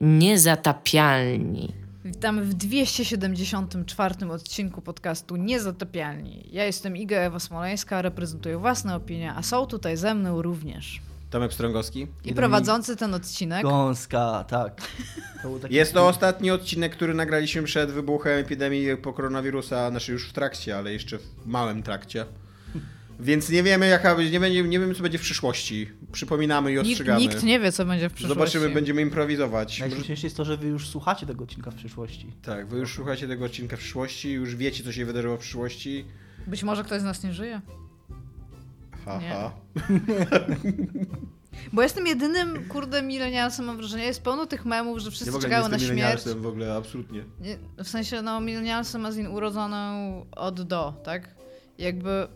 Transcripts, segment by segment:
Niezatapialni. Witamy w 274 odcinku podcastu Niezatapialni. Ja jestem Iga Ewa Smoleńska, reprezentuję własne opinie, a są tutaj ze mną również Tomek Strągowski. i prowadzący ten odcinek. Gąska, tak. To był taki- Jest to ostatni odcinek, który nagraliśmy przed wybuchem epidemii po koronawirusa, znaczy już w trakcie, ale jeszcze w małym trakcie. Więc nie wiemy, jaka nie, będzie, nie wiemy, co będzie w przyszłości. Przypominamy i Nikt, ostrzegamy. nikt nie wie, co będzie w przyszłości. Zobaczymy, będziemy improwizować. Najśmieszniejsze jest to, że wy już słuchacie tego odcinka w przyszłości. Tak, wy już słuchacie tego odcinka w przyszłości, już wiecie, co się wydarzyło w przyszłości. Być może ktoś z nas nie żyje. Ha, Nie. ha. Bo jestem jedynym, kurde, milenialsem, mam wrażenie. Jest pełno tych memów, że Ja wszyscy nie czekają na jestem śmierć. milenialsem, w ogóle, absolutnie. Nie, w sensie, no, milenialsem ma z nim urodzoną od do, tak? Jakby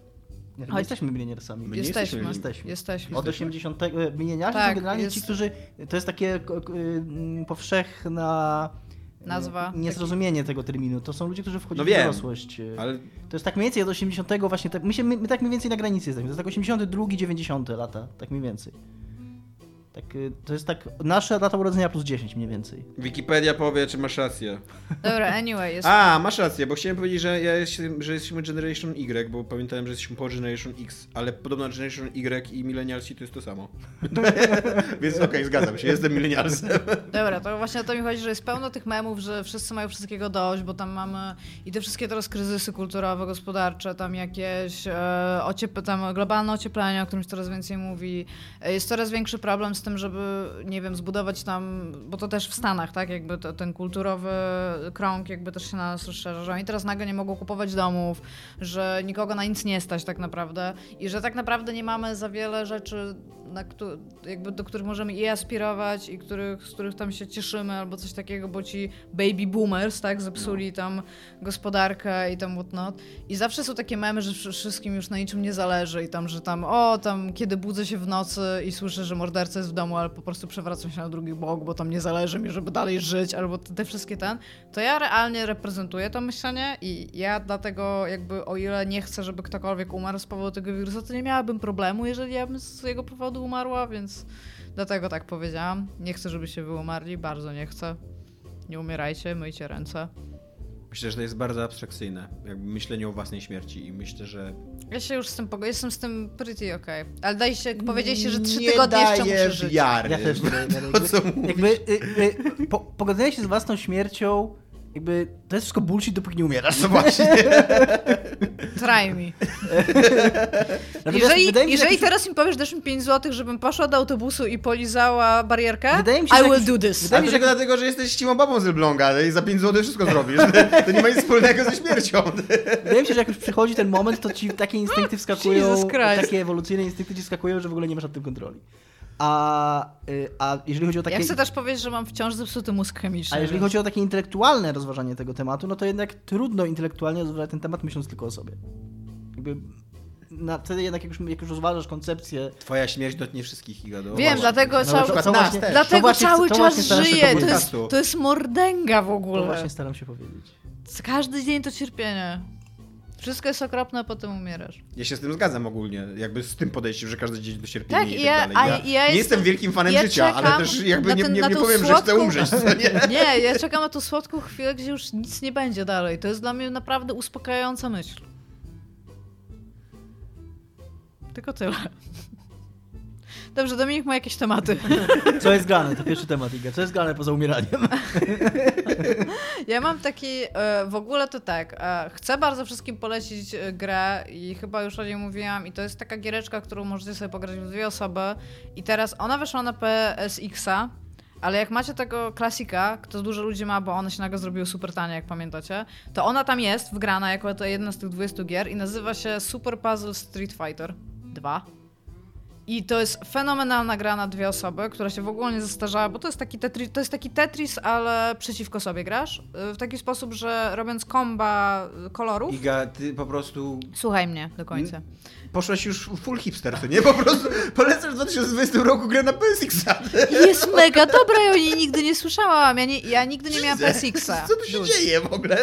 Nie, my Choć- jesteśmy mileniarsami. My nie jesteśmy, jesteśmy jesteśmy. jesteśmy. Od 80. Mileniarze Tak, są generalnie jest- ci, którzy. To jest takie mm, powszechna. e, Nazwa. Niezrozumienie tego terminu. To są ludzie, którzy wchodzą No w dorosłość. Ale To jest tak mniej więcej od 80. właśnie. Tak, my, się, my, my tak mniej więcej na granicy jesteśmy. To jest tak 82, 90 lata. Tak mniej więcej. Tak, y, to jest tak nasze data urodzenia plus 10 mniej więcej. Wikipedia powie, czy masz rację. Dobra, anyway, jest... A, masz rację, bo chciałem powiedzieć, że, ja jestem, że jesteśmy Generation Y, bo pamiętałem, że jesteśmy po Generation X, ale podobno Generation Y i Millennialsi to jest to samo. Więc okej, zgadzam się, jestem milenialsem. Dobra, to właśnie o to mi chodzi, że jest pełno tych memów, że wszyscy mają wszystkiego dość, bo tam mamy i te wszystkie teraz kryzysy kulturowe, gospodarcze, tam jakieś e, ociep- tam globalne ocieplenie, o którym się coraz więcej mówi. E, Jest coraz większy problem z tym, żeby, nie wiem, zbudować tam, bo to też w Stanach, tak, jakby to, ten kulturowy krąg jakby też się na nas rozszerza, że oni teraz nagle nie mogą kupować domów, że nikogo na nic nie stać tak naprawdę i że tak naprawdę nie mamy za wiele rzeczy, na jakby do których możemy i aspirować i których, z których tam się cieszymy albo coś takiego, bo ci baby boomers, tak, zepsuli tam gospodarkę i tam whatnot. I zawsze są takie memy, że wszy- wszystkim już na niczym nie zależy i tam, że tam, o, tam kiedy budzę się w nocy i słyszę, że morderca jest w domu, ale po prostu przewracam się na drugi bok, bo tam nie zależy mi, żeby dalej żyć, albo te, te wszystkie ten, to ja realnie reprezentuję to myślenie i ja dlatego jakby o ile nie chcę, żeby ktokolwiek umarł z powodu tego wirusa, to nie miałabym problemu, jeżeli ja bym z jego powodu umarła, więc dlatego tak powiedziałam. Nie chcę, żebyście wy umarli, bardzo nie chcę. Nie umierajcie, myjcie ręce. Myślę, że to jest bardzo abstrakcyjne, jakby myślenie o własnej śmierci i myślę, że... Ja się już z tym pogo- jestem z tym pretty okej. Ale dajcie, powiedzieliście, że trzy nie tygodnie jeszcze muszę żyć. wiary. Ja też nie daję wiary. Mówisz. Jakby y, y, po, pogodzenie się z własną śmiercią, jakby to jest wszystko bullshit, dopóki nie umierasz. No właśnie. Try me. Jeżeli, mi jeżeli jakiś- teraz mi powiesz, dasz mi 5 zł, żebym poszła do autobusu i polizała barierkę, Wydaje mi się, I will jakiś- do this. wydaje mi się, tylko dlatego, że jesteś ścimą babą z Elbląga i za 5 zł wszystko zrobisz. To nie ma nic wspólnego ze śmiercią. Wydaje mi się, że jak już przychodzi ten moment, to ci takie instynkty wskakują, Jesus Christ. takie ewolucyjne instynkty ci wskakują, że w ogóle nie masz nad tym kontroli. A, y, a jeżeli chodzi o takie... Ja chcę też powiedzieć, że mam wciąż zepsuty mózg chemiczny. A jeżeli więc- chodzi o takie intelektualne rozważanie tego tematu, no to jednak trudno intelektualnie rozważać ten temat myśląc tylko o sobie. Jakby na, wtedy jednak jak już, jak już rozważasz koncepcję... Twoja śmierć dotknie wszystkich, Iga. no Wiem, właśnie. dlatego No, cały, to właśnie- też. dlatego To właśnie- cały to czas żyję. To jest, to jest mordęga w To ogóle. właśnie staram się powiedzieć. Każdy dzień to cierpienie. Wszystko jest okropne, a potem umierasz. Ja się z tym zgadzam ogólnie, jakby z tym podejściem, że każdy dzień to cierpienie Tak, i tak ja- dalej. Ja, ja nie jestem- jestem wielkim fanem ja życia, ale też jakby nie, ten- nie, nie tą powiem, że chcę słodką- umrzeć. Nie? Nie, ja czekam na tą słodką chwilę, gdzie już nic nie będzie dalej. To jest dla mnie naprawdę uspokajająca myśl. Tylko tyle. Dobrze, Dominik ma jakieś tematy. Co jest grane? To pierwszy temat, Iga. Co jest grane poza umieraniem? Ja mam taki, e, w ogóle to tak, e, chcę bardzo wszystkim polecić e, grę i chyba już o niej mówiłam i to jest taka giereczka, którą możecie sobie pograć w dwie osoby i teraz ona wyszła na PSX-a, ale jak macie tego klasika, to dużo ludzi ma, bo one się nagle zrobiły super tanie, jak pamiętacie, to ona tam jest wgrana jako to jedna z tych 20 gier i nazywa się Super Puzzle Street Fighter 2. I to jest fenomenalna gra na dwie osoby, która się w ogóle nie zestarzała, bo to jest taki, tetri, to jest taki Tetris, ale przeciwko sobie grasz. y, W taki sposób, że robiąc komba kolorów. Iga, ty po prostu Słuchaj mnie do końca. poszłaś już full hipster, to nie? Po prostu polecasz w 2020 roku grę na PSX-a. Jest mega dobra, ja o niej nigdy nie słyszałam. Ja, nie, ja nigdy nie miałam PSX-a. Co tu się Dude. dzieje w ogóle?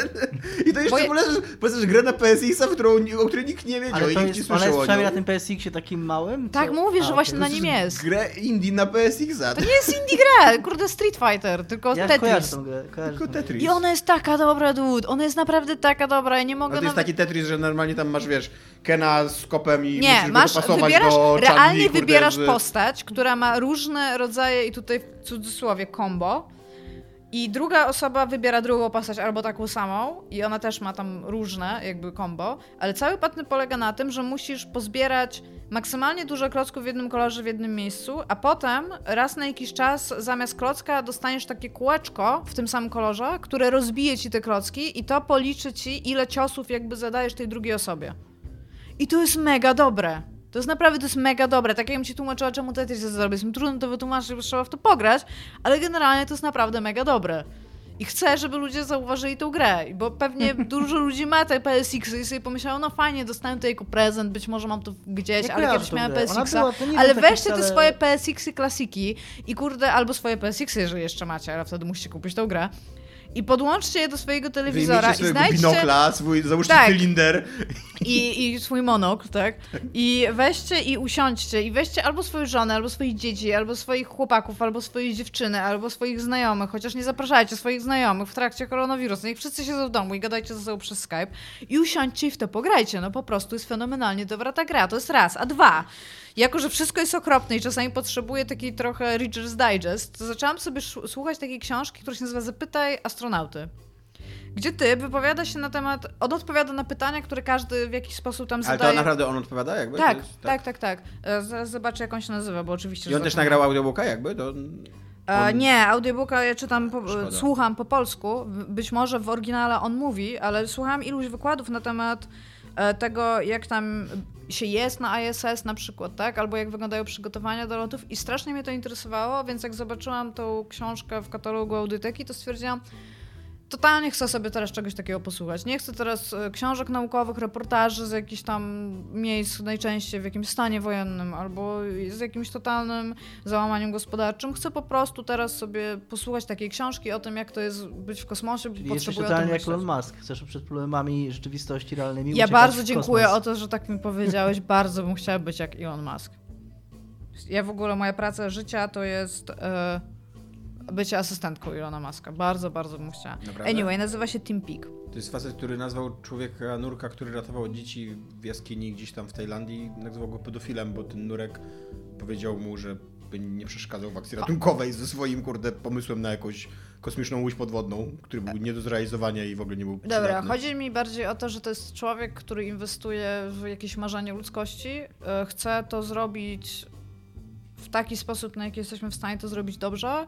I to Bo jeszcze ja- polecasz, polecasz grę na PSX-a, w którą, o której nikt nie wiedział Ale i nikt nie jest, słyszał jest o przynajmniej na tym PSX-ie takim małym? Tak co- mówię, A, że właśnie na nim jest. Grę indie na PSX-a. To nie jest indie gra, kurde Street Fighter, tylko Ja kojarzę Tetris. tą grę. Kojarzę Tylko tą grę. Tetris. I ona jest taka dobra, dude. Ona jest naprawdę taka dobra, ja nie mogę A to jest nawet... taki Tetris, że normalnie tam masz, wiesz, Kena z kopem i Nie, musisz masz, wybierasz, do realnie kurde, wybierasz z- postać, która ma różne rodzaje i tutaj w cudzysłowie combo. I druga osoba wybiera drugą postać albo taką samą i ona też ma tam różne jakby combo, ale cały patent polega na tym, że musisz pozbierać maksymalnie dużo klocków w jednym kolorze w jednym miejscu, a potem raz na jakiś czas zamiast klocka dostaniesz takie kółeczko w tym samym kolorze, które rozbije ci te klocki i to policzy ci ile ciosów jakby zadajesz tej drugiej osobie. I to jest mega dobre. To jest naprawdę, to jest mega dobre. Tak jakbym ci tłumaczyła, czemu Tetris jest dobre. Jest mi trudno to wytłumaczyć, bo trzeba w to pograć, ale generalnie to jest naprawdę mega dobre. I chcę, żeby ludzie zauważyli tą grę, bo pewnie dużo ludzi ma te PSX-y i sobie pomyślało, no fajnie, dostałem to jako prezent, być może mam to gdzieś, Ja ale kiedyś miałem to nie Ale weźcie te swoje PSX-y klasiki i kurde, albo swoje PSX-y, jeżeli jeszcze macie, ale wtedy musicie kupić tą grę. I podłączcie je do swojego telewizora Wyjmijcie i znajdźcie... binokla, swój, załóżcie Tak. cylinder. I, I swój monokl, tak? I weźcie i usiądźcie i weźcie albo swoją żonę, albo swoich dzieci, albo swoich chłopaków, albo swoje dziewczyny, albo swoich znajomych, chociaż nie zapraszajcie swoich znajomych w trakcie koronawirusa. Niech wszyscy siedzą w domu i gadajcie ze sobą przez Skype i usiądźcie i w to pograjcie. No po prostu jest fenomenalnie dobra ta gra. To jest raz. A dwa, jako że wszystko jest okropne i czasami potrzebuję takiej trochę Reader's Digest, to zaczęłam sobie słuchać takiej książki, która się nazywa Zapytaj astronauty gdzie ty wypowiada się na temat, on odpowiada na pytania, które każdy w jakiś sposób tam Ale zadaje. to naprawdę on odpowiada jakby? Tak, jest- tak, tak, tak. E, Zaraz zobaczę, jak on się nazywa, bo oczywiście... I on też nagrał audiobooka jakby? To... E, on- nie, audiobooka ja czytam, po, słucham po polsku. Być może w oryginale on mówi, ale słucham iluś wykładów na temat tego, jak tam się jest na ISS na przykład, tak? Albo jak wyglądają przygotowania do lotów i strasznie mnie to interesowało, więc jak zobaczyłam tą książkę w katalogu Audyteki, to stwierdziłam, totalnie chcę sobie teraz czegoś takiego posłuchać. Nie chcę teraz e, książek naukowych, reportaży z jakichś tam miejsc, najczęściej w jakimś stanie wojennym albo z jakimś totalnym załamaniem gospodarczym. Chcę po prostu teraz sobie posłuchać takiej książki o tym, jak to jest być w kosmosie, bo Czyli jesteś totalnie jak. Elon Musk. Chcesz przed problemami rzeczywistości realnymi Ja bardzo dziękuję o to, że tak mi powiedziałeś. bardzo bym chciała być jak Elon Musk. Ja w ogóle, moja praca życia to jest e, bycie asystentką Elona Muska. Bardzo, bardzo bym chciała. Naprawdę? Anyway, nazywa się Tim Peak. To jest facet, który nazwał człowieka nurka, który ratował dzieci w jaskini gdzieś tam w Tajlandii, nazwał go pedofilem, bo ten nurek powiedział mu, że by nie przeszkadzał w akcji ratunkowej ze swoim, kurde, pomysłem na jakąś kosmiczną łódź podwodną, który był nie do zrealizowania i w ogóle nie był Dobra, przydatny. chodzi mi bardziej o to, że to jest człowiek, który inwestuje w jakieś marzenie ludzkości. e, Chce to zrobić w taki sposób, na jaki jesteśmy w stanie to zrobić dobrze,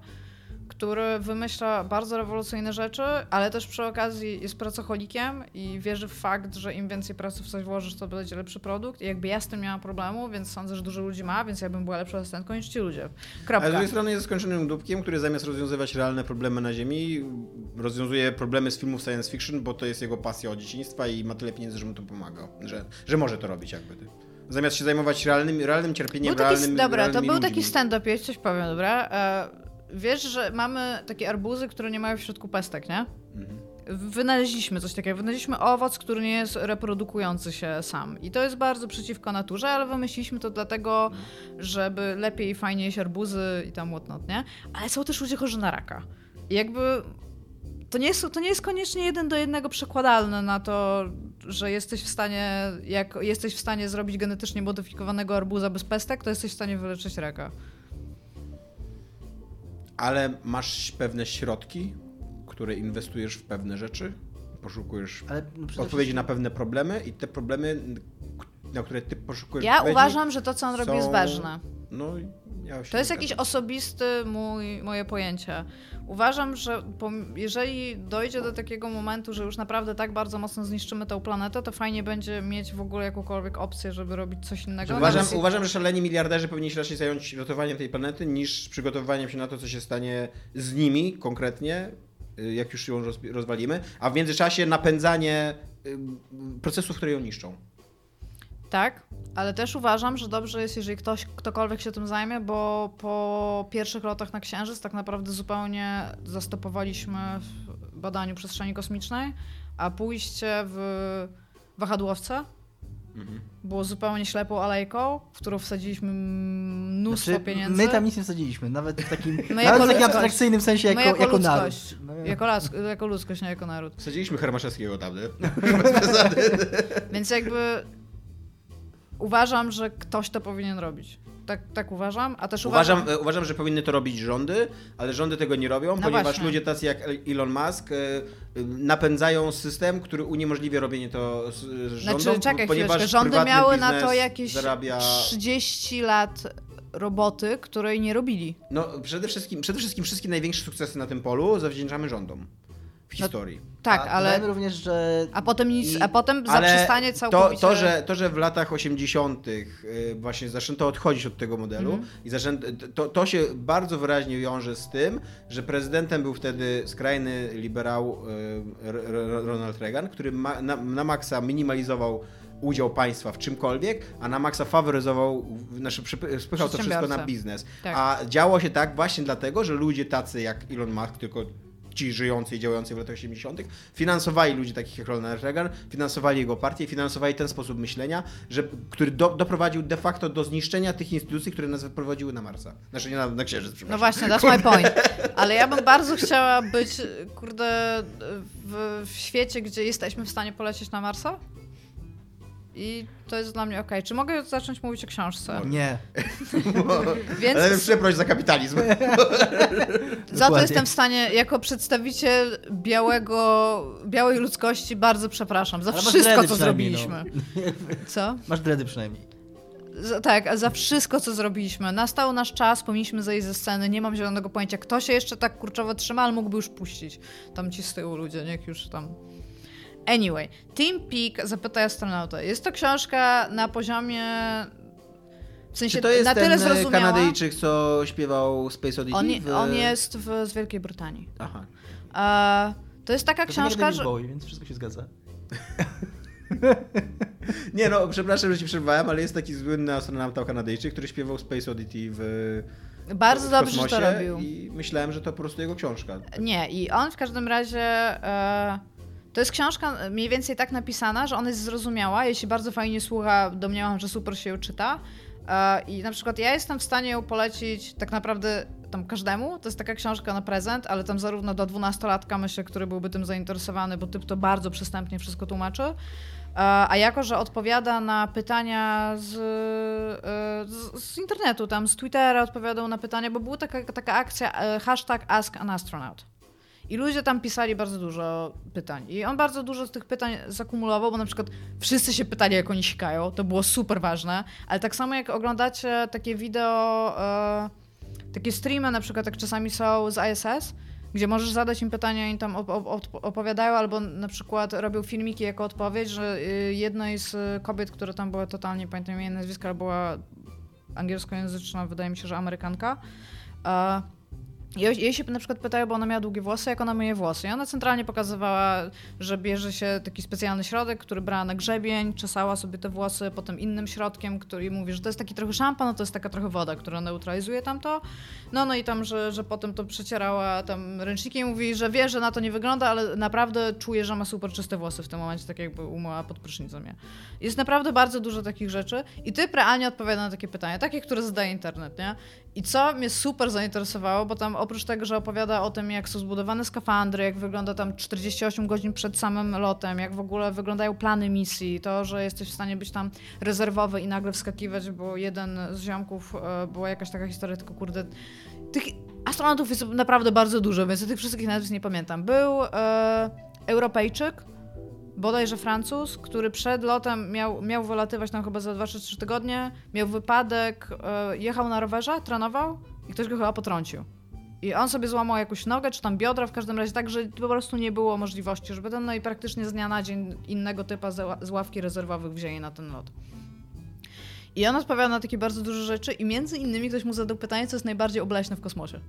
który wymyśla bardzo rewolucyjne rzeczy, ale też przy okazji jest pracocholikiem i wierzy w fakt, że im więcej pracy w coś włożysz, to będzie lepszy produkt. I jakby ja z tym miałam problemu, więc sądzę, że dużo ludzi ma, więc ja bym była lepszą asystentką niż ci ludzie. Ale z Kropka. drugiej strony jest skończonym dupkiem, który zamiast rozwiązywać realne problemy na Ziemi, rozwiązuje problemy z filmów science fiction, bo to jest jego pasja od dzieciństwa i ma tyle pieniędzy, że mu to pomaga, że, że może to robić jakby. Zamiast się zajmować realnym, realnym cierpieniem, Był taki, realnym dobra, to był ludźmi. taki stand-up, ja coś powiem, dobra? Wiesz, że mamy takie arbuzy, które nie mają w środku pestek, nie? Mhm. Wynaleźliśmy coś takiego. Wynaleźliśmy owoc, który nie jest reprodukujący się sam. I to jest bardzo przeciwko naturze, ale wymyśliliśmy to dlatego, żeby lepiej i fajniej jeść arbuzy i tam whatnot, nie? Ale są też ludzie chorzy na raka. I jakby to nie, jest, to nie jest koniecznie jeden do jednego przekładalne na to, że jesteś w stanie, jak jesteś w stanie zrobić genetycznie modyfikowanego arbuza bez pestek, to jesteś w stanie wyleczyć raka. Ale masz pewne środki, które inwestujesz w pewne rzeczy, poszukujesz Ale no odpowiedzi na pewne problemy i te problemy, na które ty poszukujesz Ja uważam, że to, co on robi, jest są- ważne. No, ja To jest jakiś osobisty mój, moje pojęcie. Uważam, że pom- jeżeli dojdzie do takiego momentu, że już naprawdę tak bardzo mocno zniszczymy tę planetę, to fajnie będzie mieć w ogóle jakąkolwiek opcję, żeby robić coś innego. Uważam, Nawet- uważam, że szaleni miliarderzy powinni się raczej zająć ratowaniem tej planety niż przygotowywaniem się na to, co się stanie z nimi konkretnie, y, jak już ją roz- rozwalimy, a w międzyczasie napędzanie y, procesów, które ją niszczą. Tak, ale też uważam, że dobrze jest, jeżeli ktoś, ktokolwiek się tym zajmie, bo po pierwszych lotach na Księżyc tak naprawdę zupełnie zastopowaliśmy w badaniu przestrzeni kosmicznej, a pójście w wahadłowce Mhm. Było zupełnie ślepą alejką, w którą wsadziliśmy mnóstwo Znaczy, pieniędzy. My tam nic nie wsadziliśmy, nawet w takim, nawet w takim abstrakcyjnym sensie jako, jako jako naród. ludzkość. No, Jako, las- jako ludzkość, nie jako naród. Wsadziliśmy Hermaszewskiego tam, nie? Więc jakby uważam, że ktoś to powinien robić. Tak, tak uważam, a też uważam... Uważam, e, uważam, że powinny to robić rządy, ale rządy tego nie robią, ponieważ właśnie. ludzie tacy jak Elon Musk e, napędzają system, który uniemożliwia robienie to z, z rządom, Znaczy, czekaj ponieważ rządy miały na to jakieś zarabia... 30 lat roboty, której nie robili. No przede wszystkim, przede wszystkim wszystkie największe sukcesy na tym polu zawdzięczamy rządom w No, historii. Tak, A ale... również, że A potem nic, I- a potem ale zaprzestanie całkowicie... To, to, że, to, że w latach 80. y, właśnie zaczęto odchodzić od tego modelu Mhm. i zaczęto, to, to się bardzo wyraźnie wiąże z tym, że prezydentem był wtedy skrajny liberał y, Ronald Reagan, który ma, na, na maksa minimalizował udział państwa w czymkolwiek, a na maksa faworyzował, znaczy spychał to wszystko na biznes. Tak. A działo się tak właśnie dlatego, że ludzie tacy jak Elon Musk, tylko ci żyjący i działający w latach 80., finansowali ludzi takich jak Ronald Reagan, finansowali jego partię, finansowali ten sposób myślenia, że, który do, doprowadził de facto do zniszczenia tych instytucji, które nas wyprowadziły na Marsa. Znaczy nie na, na Księżyc, No właśnie, that's my point. Ale ja bym bardzo chciała być, kurde, w, w świecie, gdzie jesteśmy w stanie polecieć na Marsa. I to jest dla mnie okej. Czy mogę zacząć mówić o książce? nie. Więc Ale przeproś za kapitalizm. za to jestem w stanie, jako przedstawiciel białego, białej ludzkości, bardzo przepraszam za Ale wszystko, co przynajmniej, no. zrobiliśmy. Co? Masz dredy przynajmniej. Za, tak, za wszystko, co zrobiliśmy. Nastał nasz czas, powinniśmy zejść ze sceny. Nie mam zielonego pojęcia, kto się jeszcze tak kurczowo trzyma, ale mógłby już puścić. Tam ci z tyłu ludzie, niech już tam... Anyway, Team Peak Zapytaj astronauta. Jest to książka na poziomie... W sensie Czy to jest na tyle ten zrozumiała. Kanadyjczyk, co śpiewał Space Oddity? On, w... on jest w, z Wielkiej Brytanii. Aha. E, to jest taka To nie książka, że... Bowie, więc wszystko się zgadza. Nie no, przepraszam, że ci przerwałem, ale jest taki słynny astronauta kanadyjczyk, który śpiewał Space Oddity w Bardzo w dobrze, że to robił. I myślałem, że to po prostu jego książka. Nie, i on w każdym razie. E, to jest książka mniej więcej tak napisana, że ona jest zrozumiała. Jeśli bardzo fajnie słucha, domniemam, że super się ją czyta. E, I na przykład ja jestem w stanie ją polecić tak naprawdę tam każdemu. To jest taka książka na prezent, ale tam zarówno do 12-latka myślę, który byłby tym zainteresowany, bo typ to bardzo przystępnie wszystko tłumaczy. E, A jako, że odpowiada na pytania z, e, z, z internetu, tam z Twittera odpowiadał na pytania, bo była taka, taka akcja e, hashtag Ask an Astronaut. I ludzie tam pisali bardzo dużo pytań. I on bardzo dużo z tych pytań zakumulował, bo na przykład wszyscy się pytali, jak oni sikają. To było super ważne. Ale tak samo jak oglądacie takie wideo, e, takie streamy na przykład, jak czasami są z ISS, gdzie możesz zadać im pytania i tam op- op- opowiadają, albo na przykład robią filmiki jako odpowiedź, że y, jednej z y, kobiet, która tam była totalnie, pamiętam jej nazwiska, była angielskojęzyczna, wydaje mi się, że Amerykanka. Jej, się na przykład pytają, bo ona miała długie włosy, jak ona myje włosy. I ona centralnie pokazywała, że bierze się taki specjalny środek, który brała na grzebień, czesała sobie te włosy potem innym środkiem, który mówi, że to jest taki trochę szampan, no to jest taka trochę woda, która neutralizuje tamto. No, no i tam, że, że potem to przecierała tam ręcznikiem i mówi, że wie, że na to nie wygląda, ale naprawdę czuje, że ma super czyste włosy w tym momencie, tak jakby umyła pod prysznicem je. Jest naprawdę bardzo dużo takich rzeczy i typ realnie odpowiada na takie pytania, takie, które zadaje internet, nie? I co mnie super zainteresowało, bo tam oprócz tego, że opowiada o tym, jak są zbudowane skafandry, jak wygląda tam 48 godzin przed samym lotem, jak w ogóle wyglądają plany misji, to, że jesteś w stanie być tam rezerwowy i nagle wskakiwać, bo jeden z ziomków, e, była jakaś taka historia, tylko kurde, tych astronautów jest naprawdę bardzo dużo, więc tych wszystkich nazwisk nie pamiętam. Był e, Europejczyk, bodajże Francuz, który przed lotem miał, miał wylatywać tam chyba za 2 czy 3 tygodnie, miał wypadek, e, jechał na rowerze, trenował i ktoś go chyba potrącił. I on sobie złamał jakąś nogę, czy tam biodra, w każdym razie tak, że po prostu nie było możliwości, żeby ten, no i praktycznie z dnia na dzień innego typa z ławki rezerwowych wzięli na ten lot. I on odpowiada na takie bardzo duże rzeczy i między innymi ktoś mu zadał pytanie, co jest najbardziej obleśne w kosmosie.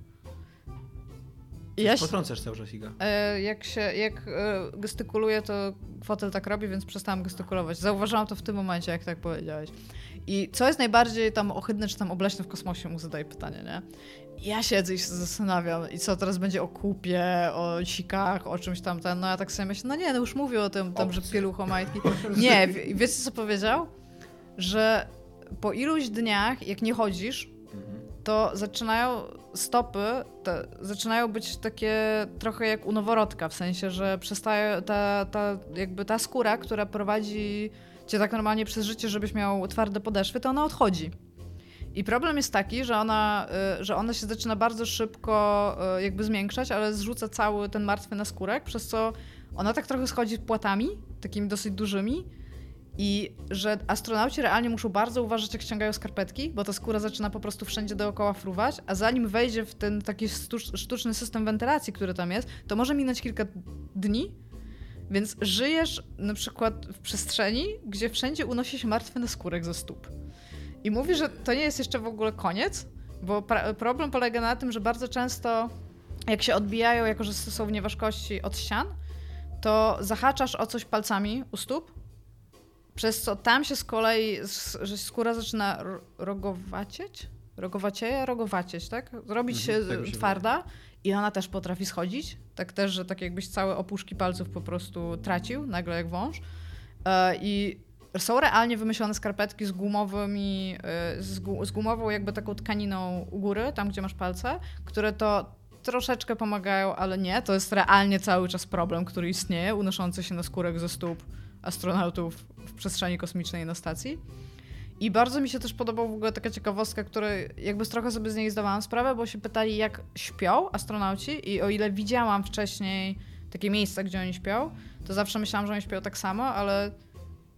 Ja Potrącasz cały czas, Iga. E, jak się, jak e, gestykuluję, to fotel tak robi, więc przestałam gestykulować. Zauważyłam to w tym momencie, jak tak powiedziałeś. I co jest najbardziej tam ohydne, czy tam obleśne w kosmosie, mu zadaje pytanie, nie? Ja siedzę i się zastanawiam, i co teraz będzie o kupie, o sikach, o czymś tam, ten, no ja tak sobie myślę, no nie, no już mówił o tym, tam, że pielucho majtki. Nie, wie, wiecie co powiedział? Że po iluś dniach, jak nie chodzisz, to zaczynają stopy, te, zaczynają być takie trochę jak u noworodka, w sensie, że przestaje ta, ta, jakby ta skóra, która prowadzi cię tak normalnie przez życie, żebyś miał twarde podeszwy, to ona odchodzi. I problem jest taki, że ona, y, że ona się zaczyna bardzo szybko y, jakby zmiękczać, ale zrzuca cały ten martwy naskórek, przez co ona tak trochę schodzi płatami, takimi dosyć dużymi, i że astronauci realnie muszą bardzo uważać, jak ściągają skarpetki, bo ta skóra zaczyna po prostu wszędzie dookoła fruwać, a zanim wejdzie w ten taki sztuczny system wentylacji, który tam jest, to może minąć kilka dni, więc żyjesz na przykład w przestrzeni, gdzie wszędzie unosi się martwy naskórek ze stóp. I mówi, że to nie jest jeszcze w ogóle koniec, bo problem polega na tym, że bardzo często jak się odbijają, jako że są w nieważkości od ścian, to zahaczasz o coś palcami u stóp, przez co tam się z kolei, że skóra zaczyna rogowacieć? Rogowacieje? Rogowacieć, tak? Robić mhm, się, tak się twarda i ona też potrafi schodzić. Tak też, że tak jakbyś całe opuszki palców po prostu tracił, nagle jak wąż. E, I są realnie wymyślone skarpetki z gumowymi, e, z, gu, z gumową jakby taką tkaniną u góry, tam gdzie masz palce, które to troszeczkę pomagają, ale nie. To jest realnie cały czas problem, który istnieje, unoszący się na skórek ze stóp astronautów w przestrzeni kosmicznej na stacji. I bardzo mi się też podobała w ogóle taka ciekawostka, której jakby trochę sobie z niej zdawałam sprawę, bo się pytali, jak śpią astronauci i o ile widziałam wcześniej takie miejsca, gdzie oni śpią, to zawsze myślałam, że oni śpią tak samo, ale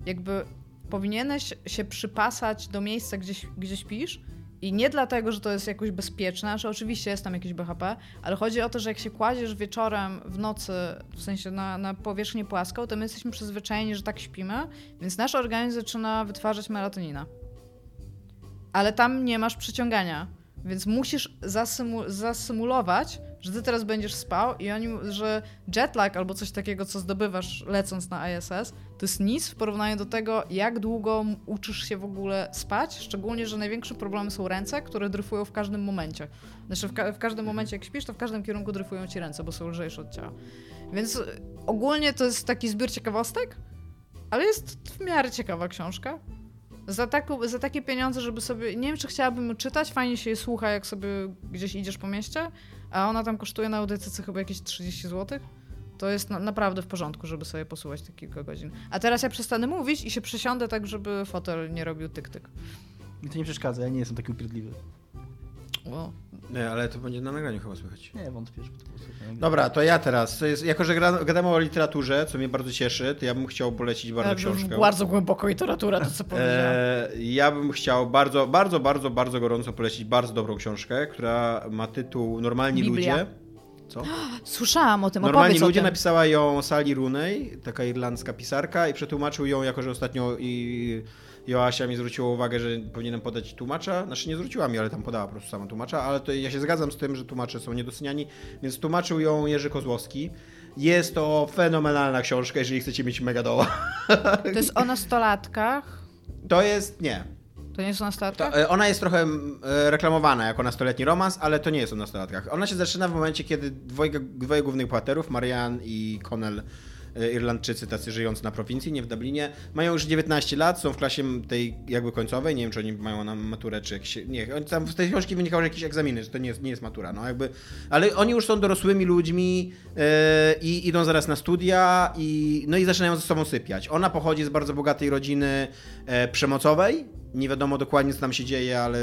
jakby powinieneś się przypasać do miejsca, gdzie, gdzie śpisz, i nie dlatego, że to jest jakoś bezpieczne, że oczywiście jest tam jakieś BHP, ale chodzi o to, że jak się kładziesz wieczorem w nocy, w sensie na, na powierzchnię płaską, to my jesteśmy przyzwyczajeni, że tak śpimy, więc nasz organizm zaczyna wytwarzać melatoninę. Ale tam nie masz przyciągania, więc musisz zasymu zasymulować, że ty teraz będziesz spał i oni, że jetlag albo coś takiego, co zdobywasz lecąc na ISS, to jest nic w porównaniu do tego, jak długo uczysz się w ogóle spać, szczególnie, że największym problemem są ręce, które dryfują w każdym momencie. Znaczy w, ka w każdym momencie jak śpisz, to w każdym kierunku dryfują ci ręce, bo są lżejsze od ciała. Więc ogólnie to jest taki zbiór ciekawostek, ale jest w miarę ciekawa książka. Za, za takie pieniądze, żeby sobie. Nie wiem, czy chciałabym czytać, fajnie się je słucha, jak sobie gdzieś idziesz po mieście, a ona tam kosztuje na audycji chyba jakieś 30 zł. To jest na, naprawdę w porządku, żeby sobie posłuchać te kilka godzin. A teraz ja przestanę mówić i się przysiądę tak, żeby fotel nie robił tyk-tyk. Mi to nie przeszkadza, ja nie jestem taki upierdliwy. Nie, ale to będzie na nagraniu chyba słychać. Nie, wątpię, żeby to było słychać. Dobra, to ja teraz. To jest, jako, że gadamy o literaturze, co mnie bardzo cieszy, to ja bym chciał polecić bardzo ja książkę. Bardzo głęboko literatura, to co powiedziałem. E, ja bym chciał bardzo, bardzo, bardzo, bardzo gorąco polecić bardzo dobrą książkę, która ma tytuł Normalni Biblia. ludzie. Co? Słyszałam o tym, Normalni ludzie napisała ją Sally Rooney, taka irlandzka pisarka i przetłumaczył ją, jako że ostatnio i Joasia mi zwróciła uwagę, że powinienem podać tłumacza. Znaczy nie zwróciła mi, ale tam podała po prostu sama tłumacza, ale to ja się zgadzam z tym, że tłumacze są niedoceniani, więc tłumaczył ją Jerzy Kozłowski. Jest to fenomenalna książka, jeżeli chcecie mieć mega doła. To jest o nastolatkach? To jest, nie. To nie jest o nastolatkach? To, e, ona jest trochę e, reklamowana jako nastoletni romans, ale to nie jest o nastolatkach. Ona się zaczyna w momencie, kiedy dwoje, dwoje głównych bohaterów, Marianne i Connell, Irlandczycy tacy żyjący na prowincji, nie w Dublinie, mają już 19 lat, są w klasie tej jakby końcowej, nie wiem czy oni mają na maturę czy jakieś, nie, tam z tej książki wynikało, że jakieś egzaminy, że to nie jest, nie jest matura, no jakby, ale oni już są dorosłymi ludźmi yy, i idą zaraz na studia i no i zaczynają ze sobą sypiać. Ona pochodzi z bardzo bogatej rodziny e, przemocowej, nie wiadomo dokładnie, co tam się dzieje, ale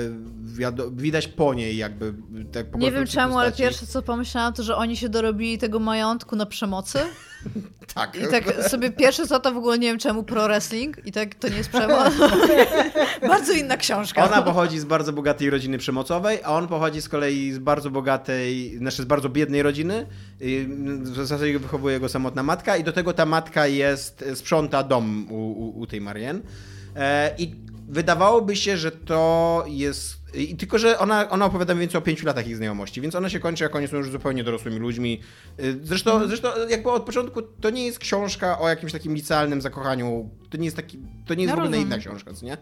widać po niej jakby. Tak po nie wiem czemu, ale pierwsze co pomyślałam, to że oni się dorobili tego majątku na przemocy. tak. I tak sobie pierwsze co to w ogóle nie wiem czemu pro wrestling i tak to nie jest przemoc. bardzo inna książka. Ona pochodzi z bardzo bogatej rodziny przemocowej, a on pochodzi z kolei z bardzo bogatej, znaczy z bardzo biednej rodziny. W zasadzie wychowuje go samotna matka i do tego ta matka jest, sprząta dom u, u, u tej Marianne. E, I wydawałoby się, że to jest. I tylko, że ona, ona opowiada mniej więcej o pięciu latach ich znajomości, więc ona się kończy, jak oni są już zupełnie dorosłymi ludźmi. Y, Zresztą, zresztą jakby od początku to nie jest książka o jakimś takim licealnym zakochaniu. To nie jest taki. To nie jest Ja w ogóle rozumiem. inna książka, co nie?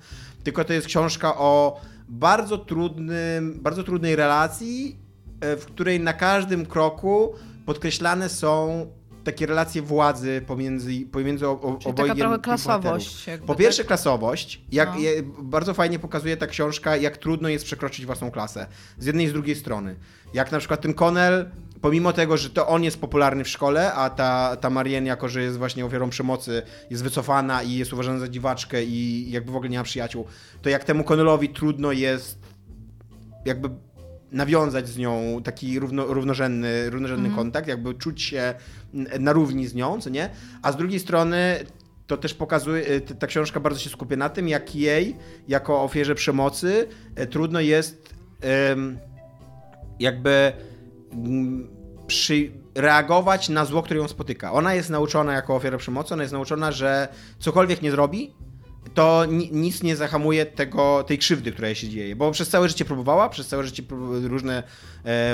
Tylko to jest książka o bardzo trudnym, bardzo trudnej relacji, e, w której na każdym kroku podkreślane są takie relacje władzy pomiędzy, pomiędzy o, Czyli obojgiem taka trochę klasowość. jakby, Po pierwsze tak? klasowość, jak No. je, bardzo fajnie pokazuje ta książka, jak trudno jest przekroczyć własną klasę. Z jednej i z drugiej strony. Jak na przykład ten Connell, pomimo tego, że to on jest popularny w szkole, a ta, ta Marianne, jako że jest właśnie ofiarą przemocy, jest wycofana i jest uważana za dziwaczkę i jakby w ogóle nie ma przyjaciół, to jak temu Connellowi trudno jest jakby nawiązać z nią taki równo, równorzędny, równorzędny Mhm. kontakt, jakby czuć się na równi z nią, co nie? A z drugiej strony to też pokazuje, y, ta książka bardzo się skupia na tym, jak jej, jako ofierze przemocy, e, trudno jest jakby mm, przy, reagować na zło, które ją spotyka. Ona jest nauczona jako ofiara przemocy, ona jest nauczona, że cokolwiek nie zrobi, to ni, nic nie zahamuje tego, tej krzywdy, która się dzieje. Bo przez całe życie próbowała, przez całe życie różne,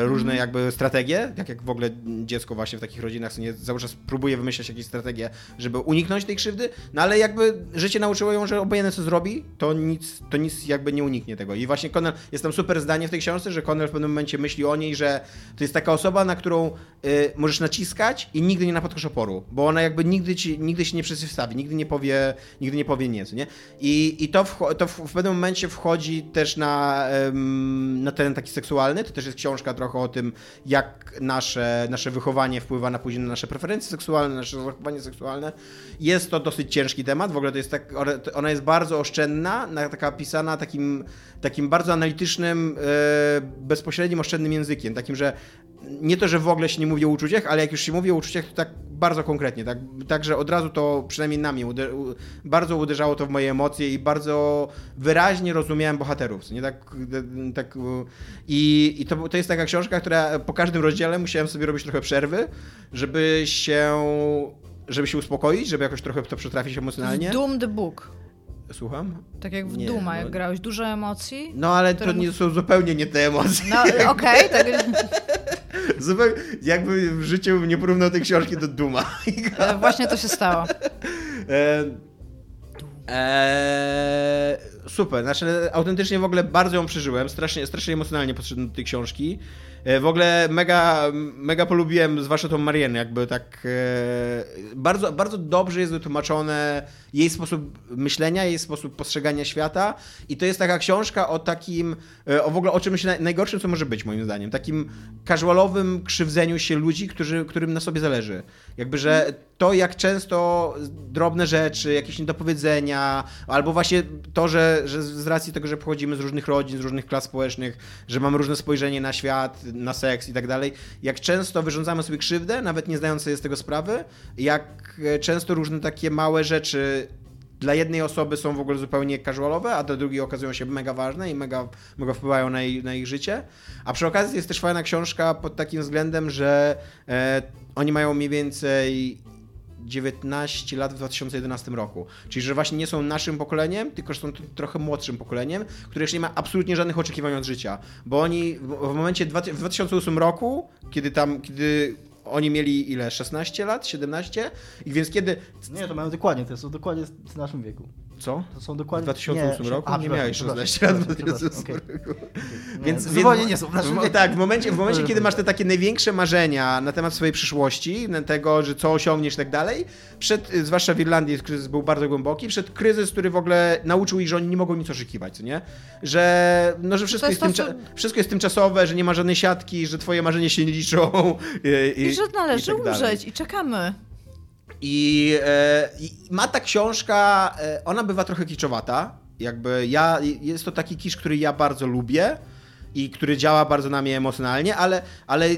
różne jakby strategie, tak jak w ogóle dziecko właśnie w takich rodzinach nie, cały czas próbuje wymyślać jakieś strategie, żeby uniknąć tej krzywdy, no ale jakby życie nauczyło ją, że obojętne co zrobi, to nic, to nic jakby nie uniknie tego. I właśnie Connell, jest tam super zdanie w tej książce, że Connell w pewnym momencie myśli o niej, że to jest taka osoba, na którą y, możesz naciskać i nigdy nie napotkasz oporu, bo ona jakby nigdy, ci, nigdy się nie przeciwstawi, nigdy nie powie, nigdy nie powie nie, co nie? I, i to, wcho- to w, w pewnym momencie wchodzi też na, em, na teren taki seksualny, to też jest książka trochę o tym, jak nasze, nasze wychowanie wpływa na później na nasze preferencje seksualne, nasze zachowanie seksualne. Jest to dosyć ciężki temat, w ogóle to jest tak, ona jest bardzo oszczędna, na- taka pisana takim, takim bardzo analitycznym, e, bezpośrednim, oszczędnym językiem, takim, że nie to, że w ogóle się nie mówi o uczuciach, ale jak już się mówi o uczuciach, to tak bardzo konkretnie, tak, tak że od razu to przynajmniej na mnie uder, bardzo uderzało to w moje emocje i bardzo wyraźnie rozumiałem bohaterów, nie tak, tak i, i to, to jest taka książka, która po każdym rozdziale musiałem sobie robić trochę przerwy, żeby się żeby się uspokoić, żeby jakoś trochę to przetrafić emocjonalnie. Doom the Book. Słucham? Tak jak w Nie, Duma, no- jak grałeś. Dużo emocji. No ale to nie są zupełnie nie te emocje. No okej, tak. Zupełnie, jakby w życiu nie porównał tej książki do Duma. e, Właśnie to się stało. E, e, super, znaczy autentycznie w ogóle bardzo ją przeżyłem, strasznie, strasznie emocjonalnie podszedłem do tej książki. E, w ogóle mega, mega polubiłem, zwłaszcza tą Marianne, jakby tak e, bardzo, bardzo dobrze jest wytłumaczone jej sposób myślenia, jej sposób postrzegania świata i to jest taka książka o takim, e, o w ogóle o czymś naj, najgorszym, co może być moim zdaniem, takim casualowym krzywdzeniu się ludzi, którzy, którym na sobie zależy. Jakby, że to jak często drobne rzeczy, jakieś niedopowiedzenia, albo właśnie to, że, że z racji tego, że pochodzimy z różnych rodzin, z różnych klas społecznych, że mamy różne spojrzenie na świat, na seks i tak dalej, jak często wyrządzamy sobie krzywdę, nawet nie zdając sobie z tego sprawy, jak e, często różne takie małe rzeczy dla jednej osoby są w ogóle zupełnie casualowe, a dla drugiej okazują się mega ważne i mega, mega wpływają na, na ich życie. A przy okazji jest też fajna książka pod takim względem, że e, oni mają mniej więcej 19 lat w 2011 roku. Czyli, że właśnie nie są naszym pokoleniem, tylko że są trochę młodszym pokoleniem, które jeszcze nie ma absolutnie żadnych oczekiwań od życia. Bo oni w, momencie w 2008 roku, kiedy tam, kiedy oni mieli ile? 16 lat? 17? I więc kiedy. Nie, to mają dokładnie, to są dokładnie w naszym wieku. Co? To są W dokładnie... 2008 nie, roku? a, nie miałeś przepraszam, 16 lat w przepraszam, 2008 okej. roku. Nie, Więc, zupełnie więc, nie są w naszym w, wieku. Tak, w momencie, w momencie kiedy masz te takie największe marzenia na temat swojej przyszłości, na tego, że co osiągniesz i tak dalej, przed, zwłaszcza w Irlandii kryzys był bardzo głęboki, przed kryzys, który w ogóle nauczył ich, że oni nie mogą nic oszukiwać, nie? Że, no, że wszystko, jest jest, to, tymcza- wszystko jest tymczasowe, że nie ma żadnej siatki, że twoje marzenia się nie liczą. I, I że należy i tak dalej. umrzeć i czekamy. I, e, I ma ta książka, e, ona bywa trochę kiczowata. Jakby ja, jest to taki kisz, który ja bardzo lubię i który działa bardzo na mnie emocjonalnie, ale, ale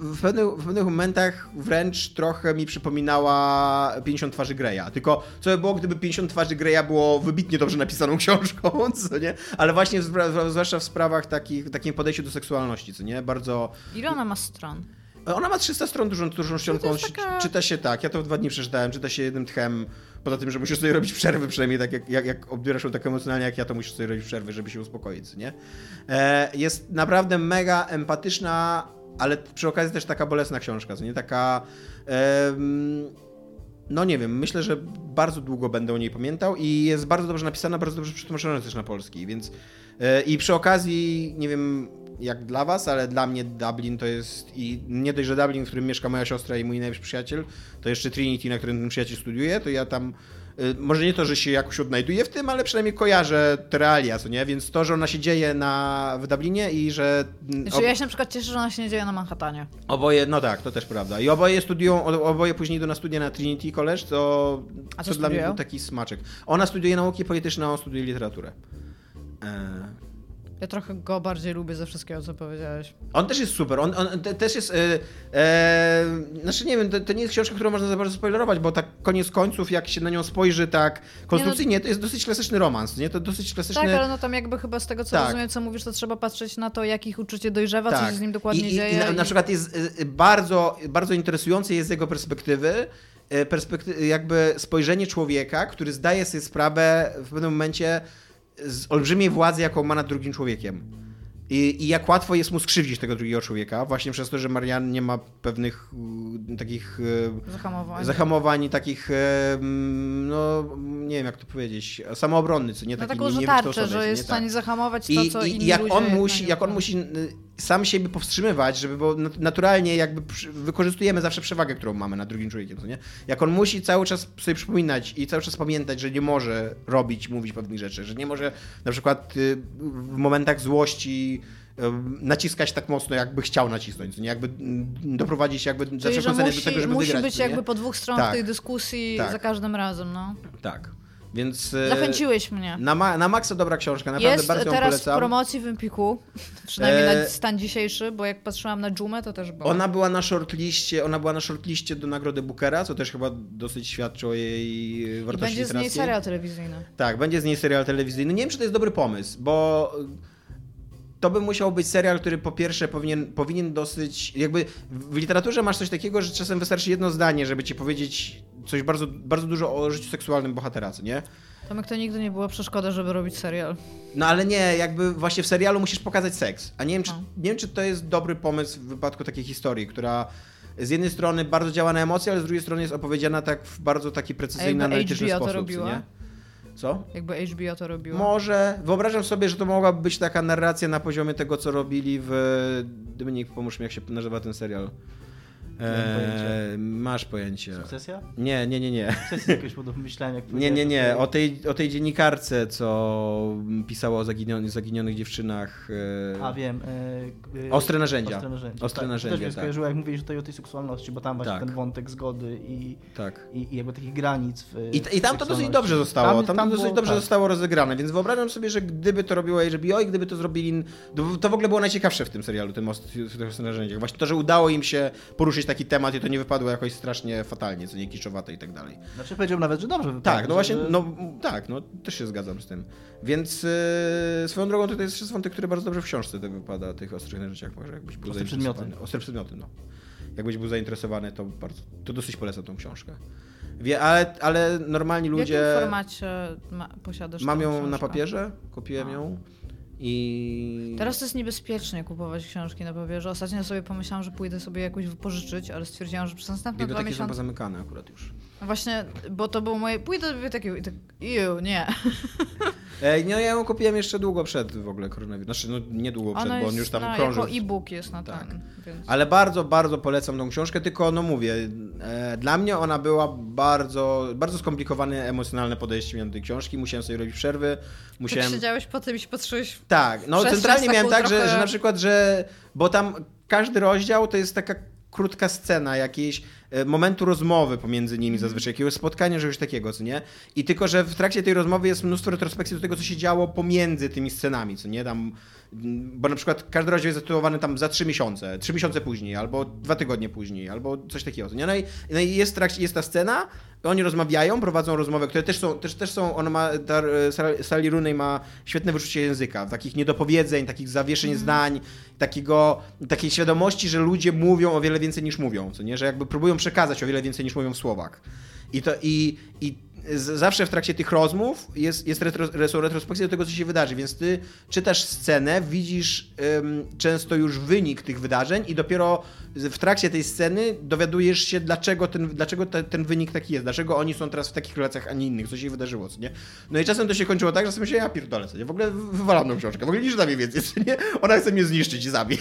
w, pewnych, w pewnych momentach wręcz trochę mi przypominała 50 twarzy Greya. Tylko co by było, gdyby 50 twarzy Greya było wybitnie dobrze napisaną książką, co nie? Ale właśnie w, zwłaszcza w sprawach takich, takim podejściu do seksualności, co nie? Bardzo, Ile ona ma stron? Ona ma 300 stron dużą, dużą ścianką, jest taka- czyta się tak, ja to w dwa dni przeczytałem, czyta się jednym tchem, poza tym, że musisz sobie robić przerwy przynajmniej tak jak, jak, jak odbierasz ją tak emocjonalnie jak ja, to musisz sobie robić przerwy, żeby się uspokoić, nie? E, jest naprawdę mega empatyczna, ale przy okazji też taka bolesna książka, nie? Taka... em, no nie wiem, myślę, że bardzo długo będę o niej pamiętał i jest bardzo dobrze napisana, bardzo dobrze przetłumaczona też na polski, więc e, i przy okazji, nie wiem jak dla was, ale dla mnie Dublin to jest i nie dość, że Dublin, w którym mieszka moja siostra i mój najlepszy przyjaciel, to jeszcze Trinity, na którym ten przyjaciel studiuje, to ja tam e, może nie to, że się jakoś odnajduję w tym, ale przynajmniej kojarzę te realia, co nie? Więc to, że ona się dzieje na, w Dublinie i że mm, Znaczy, ja się na przykład cieszę, że ona się nie dzieje na Manhattanie. Oboje, no tak, to też prawda. I oboje studiują, oboje później idą na studia na Trinity College, to, A co co dla mnie był taki smaczek. Ona studiuje nauki polityczne, a on studiuje literaturę. E, Ja trochę go bardziej lubię ze wszystkiego, co powiedziałeś. On też jest super, on, on te, też jest, e, e, znaczy nie wiem, to, to nie jest książka, którą można za bardzo spoilerować, bo tak koniec końców, jak się na nią spojrzy tak konstrukcyjnie, to jest dosyć klasyczny romans, nie? To dosyć klasyczny... Tak, ale no tam jakby chyba z tego, co Tak. rozumiem, co mówisz, to trzeba patrzeć na to, jak ich uczucie dojrzewa, co się z nim dokładnie Tak. I, i, dzieje. I na, na i- przykład jest y, bardzo, bardzo interesujące jest z jego perspektywy, y, perspekty- jakby spojrzenie człowieka, który zdaje sobie sprawę w pewnym momencie z olbrzymiej władzy, jaką ma nad drugim człowiekiem. I, I jak łatwo jest mu skrzywdzić tego drugiego człowieka, właśnie przez to, że Marian nie ma pewnych y, takich y, Zahamowanie. zahamowań, takich, mm, no nie wiem jak to powiedzieć, samoobronny, co nie No taki taką, nie, że nie tarczę, że jest w Tak. stanie zahamować to, I, co i inni jak on musi, jak on musi sam siebie powstrzymywać, żeby, bo nat- naturalnie jakby wykorzystujemy zawsze przewagę, którą mamy nad drugim człowiekiem, co nie? Jak on musi cały czas sobie przypominać i cały czas pamiętać, że nie może robić, mówić pewnych rzeczy, że nie może na przykład y, w momentach złości y, naciskać tak mocno, jakby chciał nacisnąć, nie? Jakby mm, doprowadzić jakby za Czyli, musi, do tego, żeby musi wygrać, być co nie? jakby po dwóch stronach Tak. tej dyskusji Tak. za każdym razem, no. Tak. Więc y, Zachęciłeś mnie. na, ma- na maksa dobra książka, naprawdę Jest bardzo ją teraz w promocji w Empiku, przynajmniej E, na stan dzisiejszy, bo jak patrzyłam na Dżumę, to też było. Ona była na shortliście, ona była na shortliście do nagrody Bookera, co też chyba dosyć świadczy o jej I wartości będzie z niej serial telewizyjny. Tak, będzie z niej serial telewizyjny. Nie wiem, czy to jest dobry pomysł, bo to by musiał być serial, który po pierwsze powinien, powinien dosyć. Jakby w literaturze masz coś takiego, że czasem wystarczy jedno zdanie, żeby ci powiedzieć coś bardzo, bardzo dużo o życiu seksualnym bohatera, nie? Tomek, to nigdy nie była przeszkoda, żeby robić serial. No ale nie, jakby właśnie w serialu musisz pokazać seks. A nie wiem, czy, No. nie wiem, czy to jest dobry pomysł w wypadku takiej historii, która z jednej strony bardzo działa na emocje, ale z drugiej strony jest opowiedziana tak w bardzo taki precyzyjny, analityczny HBO to sposób. co robiła? nie? Co? Jakby HBO to robiło. Może. Wyobrażam sobie, że to mogłaby być taka narracja na poziomie tego, co robili w... Dominik, pomóż mi, jak się nazywa ten serial. Eee, masz pojęcie. Sukcesja? Nie, nie, nie, nie. Sukcesja jakoś podobno myślałem, jak Nie, nie, nie. O tej, o tej dziennikarce, co pisała o zaginionych, zaginionych dziewczynach. e, A wiem. E, e, Ostre narzędzia. Ostre narzędzia. Ostre tak, narzędzia, Też się tak. skojarzyło, jak mówiłeś tutaj o tej seksualności, bo tam właśnie Tak. ten wątek zgody i, Tak. i, i jakby takich granic w I, I tam to dosyć dobrze zostało. Tam, to dosyć było- dobrze tak. zostało rozegrane, więc wyobrażam sobie, że gdyby to robiło HBO i gdyby to zrobili. To, to w ogóle było najciekawsze w tym serialu, tym tych narzędziach. Właśnie to, że udało im się poruszyć taki temat i to nie wypadło jakoś strasznie fatalnie, co nie kiczowate i tak dalej. Znaczy powiedział nawet, że dobrze wypadło. Tak, no właśnie, że- no tak, no też się zgadzam z tym. Więc yy, swoją drogą to jest wątek, który bardzo dobrze w książce to wypada, tych ostrych narzędziach, może jakbyś był Ostre przedmioty. Ostre przedmioty, no. Jakbyś był zainteresowany, to bardzo, to dosyć polecam tą książkę. Wie, ale, ale normalni W ludzie... jakim formacie ma, posiadasz Mam ją na książkę? papierze, kupiłem A. ją i... Teraz to jest niebezpiecznie kupować książki na papierze. Ostatnio sobie pomyślałam, że pójdę sobie jakoś wypożyczyć, ale stwierdziłam, że przez następne dwa Biblioteki są miesiące... pozamykane akurat już. Właśnie, bo to było moje... Pójdę do biblioteki i tak... Iu, nie. Ej, no ja ją kupiłem jeszcze długo przed w ogóle koronawirusem. Znaczy, no nie długo przed, Ona bo on już tam na, krążył. jako e-book jest na Tak. ten, więc... Ale bardzo, bardzo polecam tą książkę, tylko no mówię, e, dla mnie ona była bardzo, bardzo skomplikowane emocjonalne podejście miałem do tej książki, musiałem sobie robić przerwy, musiałem... Tak siedziałeś potem i się patrzyłeś... Tak, no centralnie miałem tak, że, trochę- że na przykład, że... Bo tam każdy rozdział to jest taka krótka scena jakiejś momentu rozmowy pomiędzy nimi zazwyczaj, jakiegoś spotkania, czegoś takiego, co nie? I tylko, że w trakcie tej rozmowy jest mnóstwo retrospekcji do tego, co się działo pomiędzy tymi scenami, co nie? Tam, mm, bo na przykład każdy rozdział jest zatytułowany tam za trzy miesiące, trzy miesiące później, albo dwa tygodnie później, albo coś takiego, co nie? No i, no i jest, trakcie, jest ta scena, oni rozmawiają, prowadzą rozmowę, które też są, też, też są, ona ma, ta, e, Sal- Sally Rooney ma świetne wyczucie języka, takich niedopowiedzeń, takich zawieszeń zdań, takiego, takiej świadomości, że ludzie mówią o wiele więcej niż mówią, co nie? Że jakby próbują przekazać o wiele więcej niż mówią w słowach. I to, i, i zawsze w trakcie tych rozmów jest, jest retro, są retrospekcje do tego, co się wydarzy, więc ty czytasz scenę, widzisz często już wynik tych wydarzeń i dopiero w trakcie tej sceny dowiadujesz się, dlaczego ten, dlaczego te, ten wynik taki jest, dlaczego oni są teraz w takich relacjach, a nie innych, co się wydarzyło, co nie? No i czasem to się kończyło tak, że sobie myślę, ja pierdolę, co nie? W ogóle wywalam tą książkę, w ogóle nie czytam jej więcej, co nie? Ona chce mnie zniszczyć i zabić.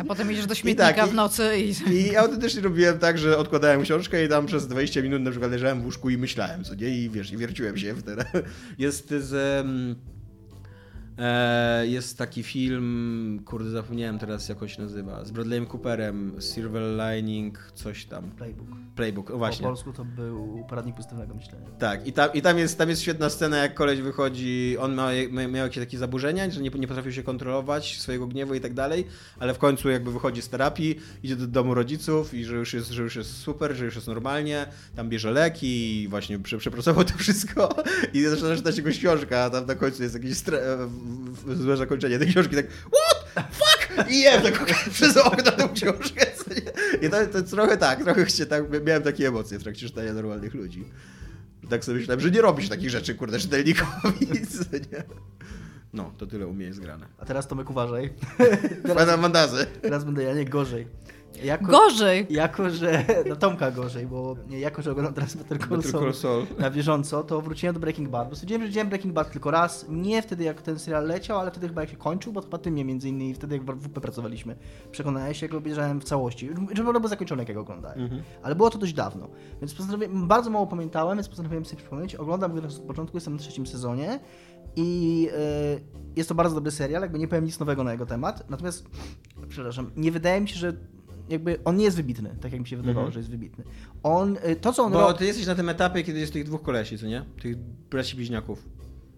A potem idziesz do śmietnika tak, i- w nocy i... I autentycznie robiłem tak, że odkładałem książkę i tam przez 20 minut na przykład leżałem w łóżku i myślałem, co nie? I wiesz, i wierciłem się wtedy. Jest z... E, jest taki film, kurde zapomniałem teraz jak on się nazywa, z Bradleyem Cooperem, Silver Lining, coś tam, Playbook. Playbook, o Po właśnie. polsku to był poradnik pozytywnego myślenia. Tak, i tam, i tam, jest, tam jest świetna scena, jak koleś wychodzi, on ma, miał jakieś takie zaburzenia, że nie, nie potrafił się kontrolować swojego gniewu i tak dalej, ale w końcu jakby wychodzi z terapii, idzie do domu rodziców i że już jest, że już jest super, że już jest normalnie, tam bierze leki i właśnie prze, przepracował to wszystko i zaczyna czytać jego książkę, a tam na końcu jest w- złe zakończenie tej książki, tak what? Fuck! I jem tak przez okno tę książkę. I to, to trochę tak, trochę się tak, miałem takie emocje w trakcie czytania normalnych ludzi. Tak sobie myślałem, że nie robisz takich rzeczy, kurde, czytelnikowi. nie? No, to tyle u mnie jest grane. A teraz Tomek uważaj. Pana mandazy. Teraz będę ja nie gorzej. Jako, Gorzej! Jako, że. No Tomka gorzej, bo jako, że oglądam teraz Better Call Better Call Saul na bieżąco, to wróciłem do Breaking Bad. Bo stwierdziłem, że widziałem Breaking Bad tylko raz. Nie wtedy, jak ten serial leciał, ale wtedy chyba jak się kończył, bo to chyba ty mnie między innymi wtedy, jak w WP pracowaliśmy. Przekonałem się, jak go obejrzałem w całości. Że w ogóle był zakończony, jak ja go oglądałem. Mhm. Ale było to dość dawno. Więc postanowiłem, bardzo mało pamiętałem, więc postanowiłem sobie przypomnieć. Oglądam go teraz od początku, jestem na trzecim sezonie. I e, jest to bardzo dobry serial, jakby nie powiem nic nowego na jego temat. Natomiast, przepraszam, nie wydaje mi się, że jakby on nie jest wybitny, tak jak mi się wydawało, Mhm. że jest wybitny. On, e, to co on Bo robi... ty jesteś na tym etapie, kiedy jest tych dwóch kolesi, co nie? Tych braci bliźniaków.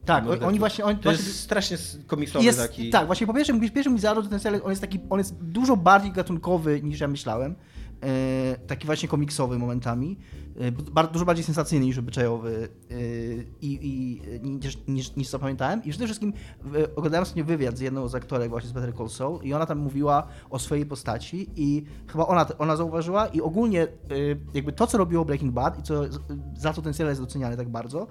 Tak, oni właśnie... On, To właśnie jest strasznie komiksowy jest, taki. Tak, właśnie po pierwsze, pierwszy zarzut, że ten serial on jest taki, on jest dużo bardziej gatunkowy niż ja myślałem. E, taki właśnie komiksowy momentami. E, bardzo, dużo bardziej sensacyjny niż obyczajowy e, i, i, niż, niż, niż co pamiętałem. I przede wszystkim oglądałem sobie wywiad z jedną z aktorek właśnie z Better Call Saul i ona tam mówiła o swojej postaci i chyba ona, ona zauważyła i ogólnie jakby to, co robiło Breaking Bad i co, za co ten serial jest doceniany tak bardzo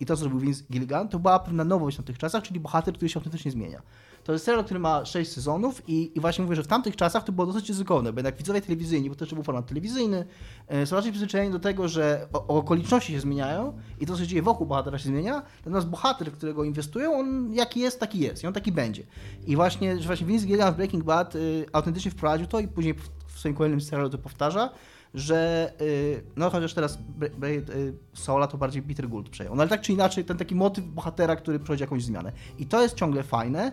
i to, co zrobił Vince Gilligan, to była pewna nowość na tych czasach, czyli bohater, który się autentycznie zmienia. To jest serial, który ma 6 sezonów i, i właśnie mówię, że w tamtych czasach to było dosyć ryzykowne, bo jednak widzowie telewizyjni, bo to był format telewizyjny, e, są raczej przyzwyczajeni do tego, że okoliczności się zmieniają i to, co się dzieje wokół bohatera się zmienia, natomiast bohater, w którego inwestują, on jaki jest, taki jest i on taki będzie. I właśnie, że właśnie Vince Gilligan w Breaking Bad y, autentycznie wprowadził to i później w swoim kolejnym serialu to powtarza, że y, no chociaż teraz Bre- Bre- y, Sola to bardziej Peter Gould przejął. No ale tak czy inaczej ten taki motyw bohatera, który prowadzi jakąś zmianę. I to jest ciągle fajne.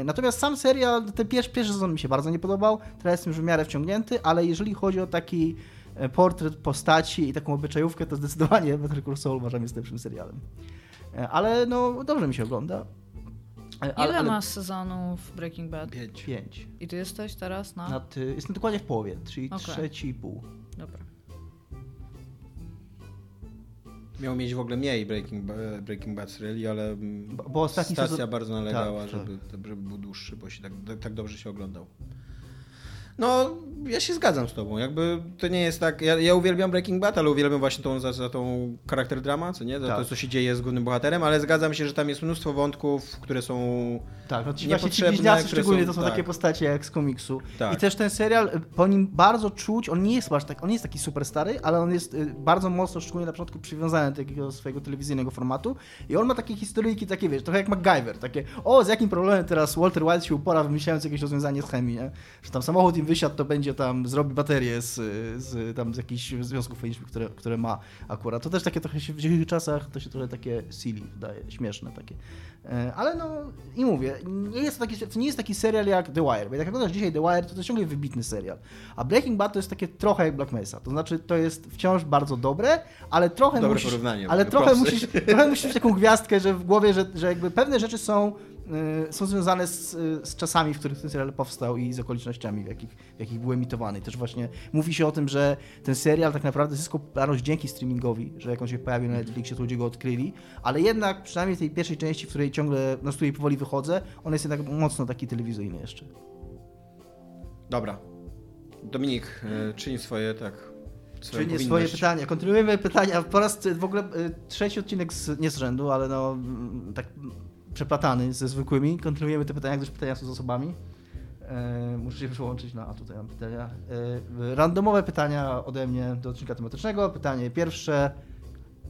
Y, Natomiast sam serial, ten pierwszy, pierwszy sezon mi się bardzo nie podobał, teraz jestem już w miarę wciągnięty, ale jeżeli chodzi o taki e, portret postaci i taką obyczajówkę, to zdecydowanie Better Call Saul uważam jest lepszym serialem. E, Ale no dobrze mi się ogląda. E, Ale, Ile ale masz sezonów Breaking Bad? Pięć. Pięć. I ty jesteś teraz na... Nad, jestem dokładnie w połowie, czyli Okej. trzeci i pół. Dobra. Miał mieć w ogóle mniej Breaking, Ba- Breaking Bad seriali, ale mm, Bo- bo stacja sezon- bardzo nalegała, tak, żeby, żeby był dłuższy, bo się tak, tak dobrze się oglądał. No, ja się zgadzam z tobą. Jakby to nie jest tak. Ja, ja uwielbiam Breaking Bad, ale uwielbiam właśnie tą, za, za tą charakter drama, co nie? Za Tak. to, co się dzieje z głównym bohaterem, ale zgadzam się, że tam jest mnóstwo wątków, które są. Tak, no ci właśnie ci bliźniacy szczególnie są- to są tak. takie postacie jak z komiksu. Tak. I też ten serial, y, po nim bardzo czuć, on nie jest aż tak, on jest taki super stary, ale on jest y, bardzo mocno, szczególnie na początku, przywiązany do takiego swojego telewizyjnego formatu. I on ma takie historyjki, takie wiesz, trochę jak MacGyver, takie o, z jakim problemem teraz Walter White się upora, wymyślając jakieś rozwiązanie z chemii, nie? Że tam samochód nim wysiadł, to będzie tam, zrobi baterię z, z, tam z jakichś związków chemicznych, które, które ma akurat. To też takie trochę się w dzisiejszych czasach, to się trochę takie silly wydaje, śmieszne takie. E, Ale no i mówię, nie jest to, taki, to nie jest taki serial jak The Wire, bo jak oglądasz dzisiaj The Wire, to to jest ciągle wybitny serial. A Breaking Bad to jest takie trochę jak Black Mesa, to znaczy to jest wciąż bardzo dobre, ale trochę Dobre musisz, porównanie, ale trochę musisz, trochę musisz mieć taką gwiazdkę, że w głowie, że, że jakby pewne rzeczy są, są związane z, y, z czasami, w których ten serial powstał i z okolicznościami, w jakich, w jakich był emitowany. Też właśnie mówi się o tym, że ten serial tak naprawdę zyskał popularność dzięki streamingowi, że jak on się pojawił na Netflixie, to ludzie go odkryli, ale jednak przynajmniej w tej pierwszej części, w której ciągle, no z której powoli wychodzę, on jest jednak mocno taki telewizyjny jeszcze. Dobra. Dominik, e, czyń swoje, tak. Czyli nie swoje pytania. Kontynuujemy pytania. Po raz w ogóle y, trzeci odcinek z, nie z rzędu, ale no mm, tak przeplatany ze zwykłymi. Kontynuujemy te pytania, gdyż pytania są z osobami. E, muszę się przełączyć na. A tutaj mam pytania. E, randomowe pytania ode mnie do odcinka tematycznego. Pytanie pierwsze.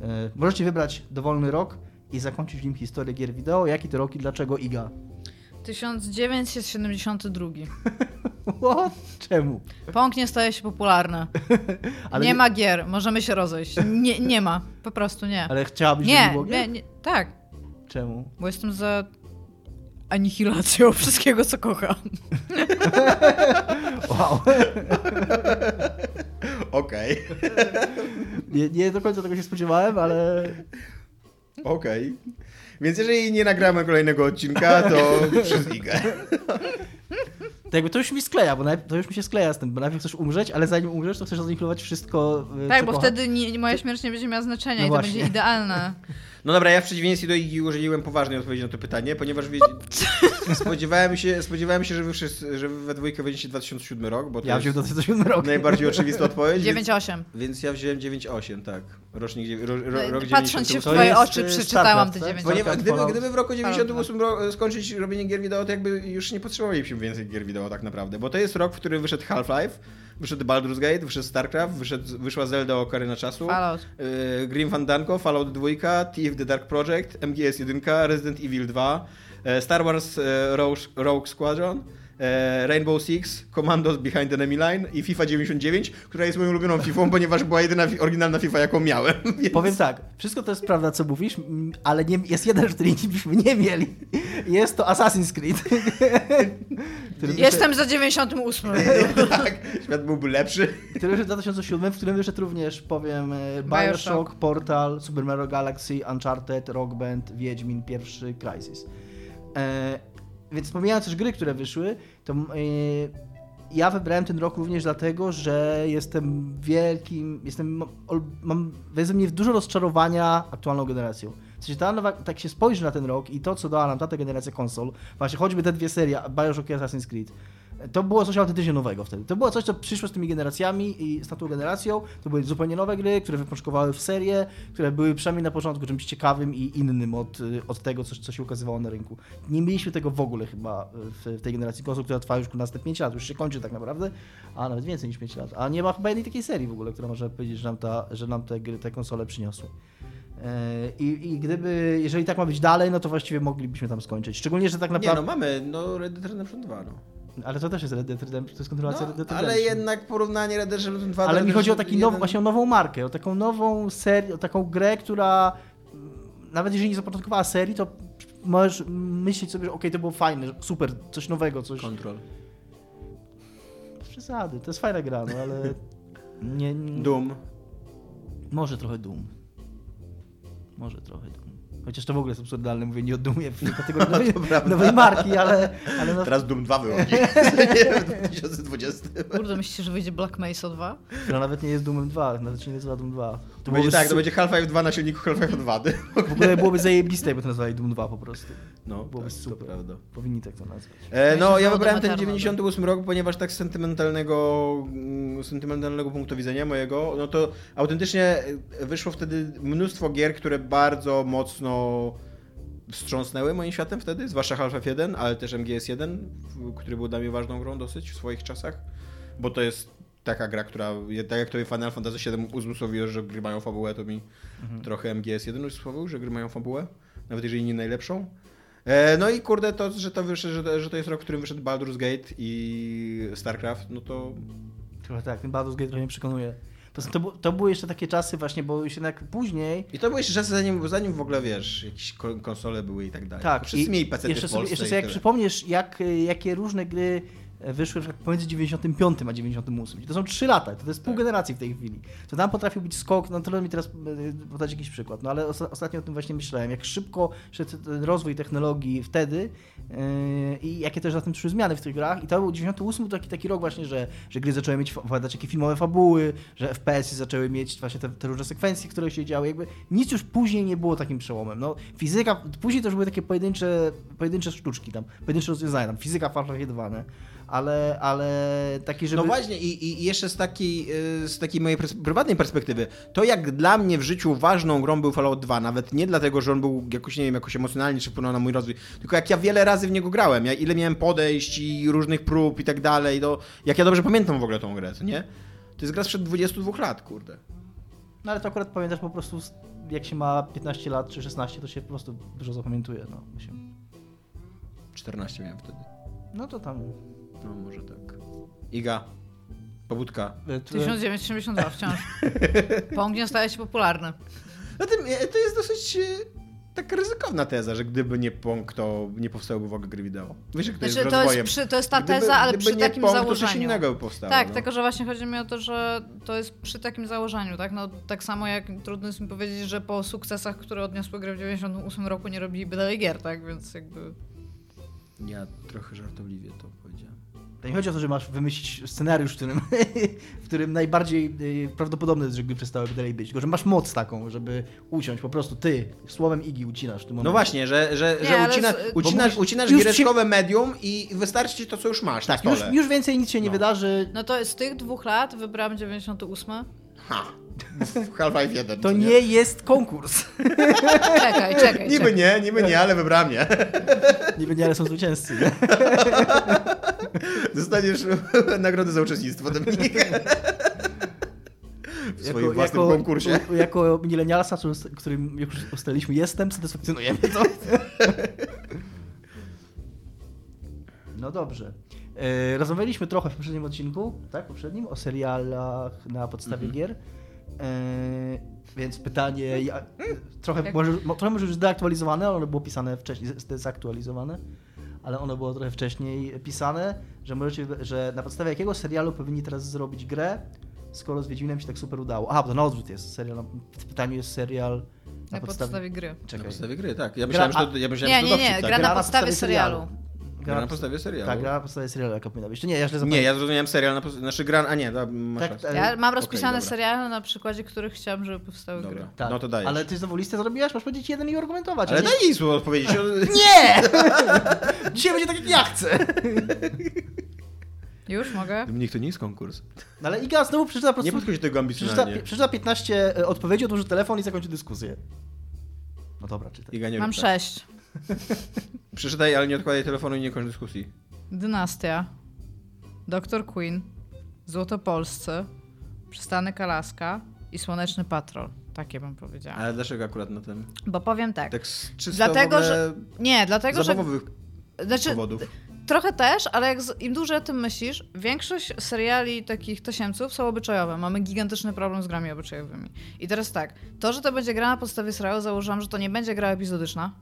E, możecie wybrać dowolny rok i zakończyć w nim historię gier wideo. Jaki to rok i dlaczego Iga? 1972. What? Czemu? Pong nie staje się popularny. Nie nie- ma gier, możemy się rozejść. Nie, nie ma, po prostu nie. Ale chciałabyś, żeby Nie, było gier? nie, nie, tak, Czemu? bo jestem za anihilacją wszystkiego, co kocham. Wow. Okej, Nie, nie do końca tego się spodziewałem, ale okej. Więc jeżeli nie nagramy kolejnego odcinka, to przez Igę. To jakby to już mi skleja, bo najpierw, to już mi się skleja z tym, bo najpierw chcesz umrzeć, ale zanim umrzesz, to chcesz zaniwelować wszystko, y, Tak, co bo kochasz. wtedy nie, moja śmierć nie będzie miała znaczenia No i to właśnie. będzie idealne. No dobra, ja w przeciwieństwie do Igi udzieliłem poważnej odpowiedzi na to pytanie, ponieważ wiedz... spodziewałem, się, spodziewałem się, że wy, wszyscy, że wy we dwójkę będziecie 2007 rok, bo to Ja jest wziąłem do 2007 roku. najbardziej oczywista odpowiedź. Więc, 9-8. więc ja wziąłem 9,8, tak. Rocznik, ro, ro, rok Patrząc się w 98. To twoje oczy, przeczytałam te StarCraft, tak? 9 Ponieważ gdyby, gdyby w roku 98 ro, skończyć robienie gier wideo, to jakby już nie potrzebowalibyśmy więcej gier wideo tak naprawdę, bo to jest rok, w którym wyszedł Half-Life, wyszedł Baldur's Gate, wyszedł StarCraft, wyszedł, wyszła Zelda Ocarina Czasu, Fallout. y, Grim Fandango, Fallout 2, Thief the Dark Project, MGS 1, Resident Evil 2, e, Star Wars e, Rogue, Rogue Squadron, Rainbow Six, Commandos Behind Enemy Line i FIFA 99, która jest moją ulubioną FIFA, ponieważ była jedyna oryginalna FIFA, jaką miałem. Więc... Powiem tak, wszystko to jest prawda, co mówisz, ale nie, jest jeden, który byśmy nie mieli. Jest to Assassin's Creed. Jestem za 98. tak, świat byłby lepszy. Który wyszedł w 2007, w którym wyszedł również, powiem, e, Bioshock. Bioshock, Portal, Super Mario Galaxy, Uncharted, Rock Band, Wiedźmin, pierwszy Crysis. E, więc pomijając też gry, które wyszły, to e, ja wybrałem ten rok również dlatego, że jestem wielkim, jestem, mam, ol- mam jest we mnie dużo rozczarowania aktualną generacją. W sensie ta nowa, tak się spojrzy na ten rok i to, co dała nam ta generacja konsol, właśnie choćby te dwie serie, Bioshock i Assassin's Creed, to było coś autentycznie nowego wtedy. To było coś, co przyszło z tymi generacjami i z tą generacją. To były zupełnie nowe gry, które wypoczkowały w serię, które były przynajmniej na początku czymś ciekawym i innym od, y, od tego, co, co się ukazywało na rynku. Nie mieliśmy tego w ogóle chyba w, w tej generacji konsol, która trwa już następne 5 lat, już się kończy tak naprawdę, a nawet więcej niż 5 lat. A nie ma chyba jednej takiej serii w ogóle, która można powiedzieć, że nam, ta, że nam te, gry, te konsole przyniosły. E, I, I gdyby, jeżeli tak ma być dalej, no to właściwie moglibyśmy tam skończyć. Szczególnie, że tak Nie naprawdę. no, mamy no Red Dead Redemption 2, no. Ale to też jest Red Dead Redemption, to jest kontynuacja Red no Dead ale Redemption. jednak porównanie Red Dead Redemption 2 Ale mi Red chodzi o Dead taki now, 1 właśnie o nową markę, o taką nową serię, o taką grę, która mm, nawet jeżeli nie zapoczątkowała serii, to możesz myśleć sobie, że okej, to było fajne, super, coś nowego, coś... Control. Przesady, to jest fajna gra, no ale... Nie, nie... Doom. Może trochę Doom. Może trochę Doom. Chociaż to w ogóle jest absurdalne, mówię nie o Doomie w kategorii nowej, prawda. nowej marki, ale, ale no, Teraz Doom 2 wychodzi. w 2020. Kurde, myślicie, że wyjdzie Black Mesa 2? która nawet nie jest Doomem 2, nawet się nie nazywa Doom 2. To będzie byłoby tak, to będzie Half-Life 2 na silniku Half-Life 2. W ogóle byłoby zajebiste, jakby to nazwali Doom 2 po prostu. No, Byłoby tak, super. to prawda. Powinni tak to nazwać. E, no, ja wybrałem ten Eternal, 98 rok, ponieważ tak z sentymentalnego, mm, sentymentalnego punktu widzenia mojego, no to autentycznie wyszło wtedy mnóstwo gier, które bardzo mocno wstrząsnęły moim światem wtedy, zwłaszcza Half-Life 1, ale też MGS1, w- który był dla mnie ważną grą dosyć w swoich czasach, bo to jest taka gra, która, tak jak to Final Fantasy 7 uzmysłowiło, że gry mają fabułę, to mi trochę MGS1 uzmysłowił, że gry mają fabułę, nawet jeżeli nie najlepszą. E, no i kurde, to, że to wyszedł, że, że to jest rok, w którym wyszedł Baldur's Gate i StarCraft, no to Trochę tak, ten Baldur's Gate trochę mnie przekonuje. To, to, to były jeszcze takie czasy właśnie, bo już jednak później... I to było jeszcze czasy, zanim, zanim w ogóle, wiesz, jakieś ko- konsole były i tak dalej. Tak, Wszyscy i mieli PC jeszcze w sobie, Polsce jeszcze i sobie jak tyle. przypomniesz, jak, jakie różne gry wyszły pomiędzy 95 a 98. To są 3 lata, to jest pół Tak. generacji w tej chwili. To tam potrafił być skok, no trudno mi teraz y, podać jakiś przykład, no ale osta- ostatnio o tym właśnie myślałem, jak szybko szedł ten rozwój technologii wtedy yy, i jakie też za tym przyszły zmiany w tych grach i to był 98 to taki, taki rok właśnie, że, że gry zaczęły mieć władać takie filmowe fabuły, że FPS-y zaczęły mieć właśnie te, te różne sekwencje, które się działy, jakby nic już później nie było takim przełomem. No, fizyka, później to już były takie pojedyncze, pojedyncze sztuczki tam, pojedyncze rozwiązania, tam fizyka w Half-Life 2, nie? Ale, ale taki, żeby... No właśnie i, i jeszcze z takiej, y, z takiej mojej prywatnej perspektywy, to jak dla mnie w życiu ważną grą był Fallout 2, nawet nie dlatego, że on był jakoś, nie wiem, jakoś emocjonalnie czy wpłynął na mój rozwój, tylko jak ja wiele razy w niego grałem, ja ile miałem podejść i różnych prób i tak dalej, to jak ja dobrze pamiętam w ogóle tą grę, co nie? To jest gra sprzed 22 lat, kurde. No ale to akurat pamiętasz po prostu, jak się ma 15 lat czy 16, to się po prostu dużo zapamiętuje. No, się... 14 miałem wtedy. no to tam... No może tak. Iga, pobudka. e, tu- 1972 wciąż. Pong nie staje się popularny. Zatem e, to jest dosyć e, taka ryzykowna teza, że gdyby nie Pong, to nie powstałyby w ogóle gry wideo. Wiesz, jak to Znaczy, jest to, rozwojem. jest przy, to jest ta Gdyby- teza, ale gdyby przy nie takim Pong, To założeniu. coś innego by powstało. Tak, no. tylko że właśnie chodzi mi o to, że to jest przy takim założeniu, tak? No tak samo jak trudno jest mi powiedzieć, że po sukcesach, które odniosły gry w 98 roku nie robiliby dalej gier, tak? Więc jakby... Ja trochę żartobliwie to powiedziałem. To nie chodzi o to, że masz wymyślić scenariusz, w którym, w którym najbardziej y, prawdopodobne jest, że gry przestałyby dalej być. Tylko, że masz moc taką, żeby uciąć po prostu ty słowem Igi ucinasz w tym No właśnie, że, że, Nie, że ucina, z- ucinasz, mówisz- ucinasz giereczkowe medium i wystarczy ci to, co już masz Tak, na już, już więcej nic się nie No. wydarzy. No to z tych dwóch lat wybrałam 98. Ha! Half-Life 1, To co nie jest konkurs. Czekaj, czekaj, Niby czekaj. nie, niby nie, ale wybrałem nie. Nie będzie, ale są zwycięzcy. Nie? Dostaniesz nagrodę za uczestnictwo mnie. W swoim własnym konkursie. u- Jako milenialsa, którym już ustaliliśmy jestem, satysfakcjonujemy to. No dobrze. E, rozmawialiśmy trochę w poprzednim odcinku, tak? Poprzednim, o serialach na podstawie Mhm. gier. E, więc pytanie, ja, trochę, Jak- może, mo- trochę może już zdeaktualizowane, ale ono było pisane wcześniej, zdezaktualizowane, ale ono było trochę wcześniej pisane, że możecie, że na podstawie jakiego serialu powinni teraz zrobić grę, skoro z Wiedźminem się tak super udało. Aha, bo to na odwrót jest serial, na- w pytaniu jest serial na, Na podstawie gry. Na Czekaj. podstawie gry, tak. Ja Gra- myślałem, że to, ja myślałem, Nie, że to nie, nie, dowcip, gra tak? na podstawie serialu. Gra na podstawie serialu. Tak, gra na podstawie serialu, jaka powinna być. To nie, ja źle Nie, ja zrozumiałem serial na podstawie... Znaczy gra... A nie, da, masz Tak, rację. tak. Ja mam rozpisane dobra. seriale, na przykładzie których chciałam, żeby powstały Dobra. gry. Tak. No to dajesz. Ale ty znowu listę zrobiłaś? Masz powiedzieć jeden i argumentować. Ale nie... daj jej słowo odpowiedzieć. Nie! Dzisiaj będzie tak jak ja chcę. Już mogę? Niech to nie jest konkurs. No ale Iga znowu przeczyta po Nie prostu... podchodź do tego Przeczyta, ambicjonalnie. przeczyta 15 e, odpowiedzi, odłoży telefon i zakończy dyskusję. No dobra, czytaj. Iga, nie Mam tak. sześć. Przeczytaj, ale nie odkładaj telefonu i nie kończ dyskusji. Dynastia. Doktor Queen. Złotopolscy. Przystanek Alaska. I Słoneczny Patrol. Takie bym powiedziała. Ale dlaczego akurat na tym? Bo powiem tak. Tak czysto Dlatego, że- Nie, dlatego, że... Znaczy, powodów. Trochę też, ale jak z, im dłużej o tym myślisz, większość seriali takich tasiemców są obyczajowe. Mamy gigantyczny problem z grami obyczajowymi. I teraz tak, to, że to będzie gra na podstawie serialu, założyłam, że to nie będzie gra epizodyczna,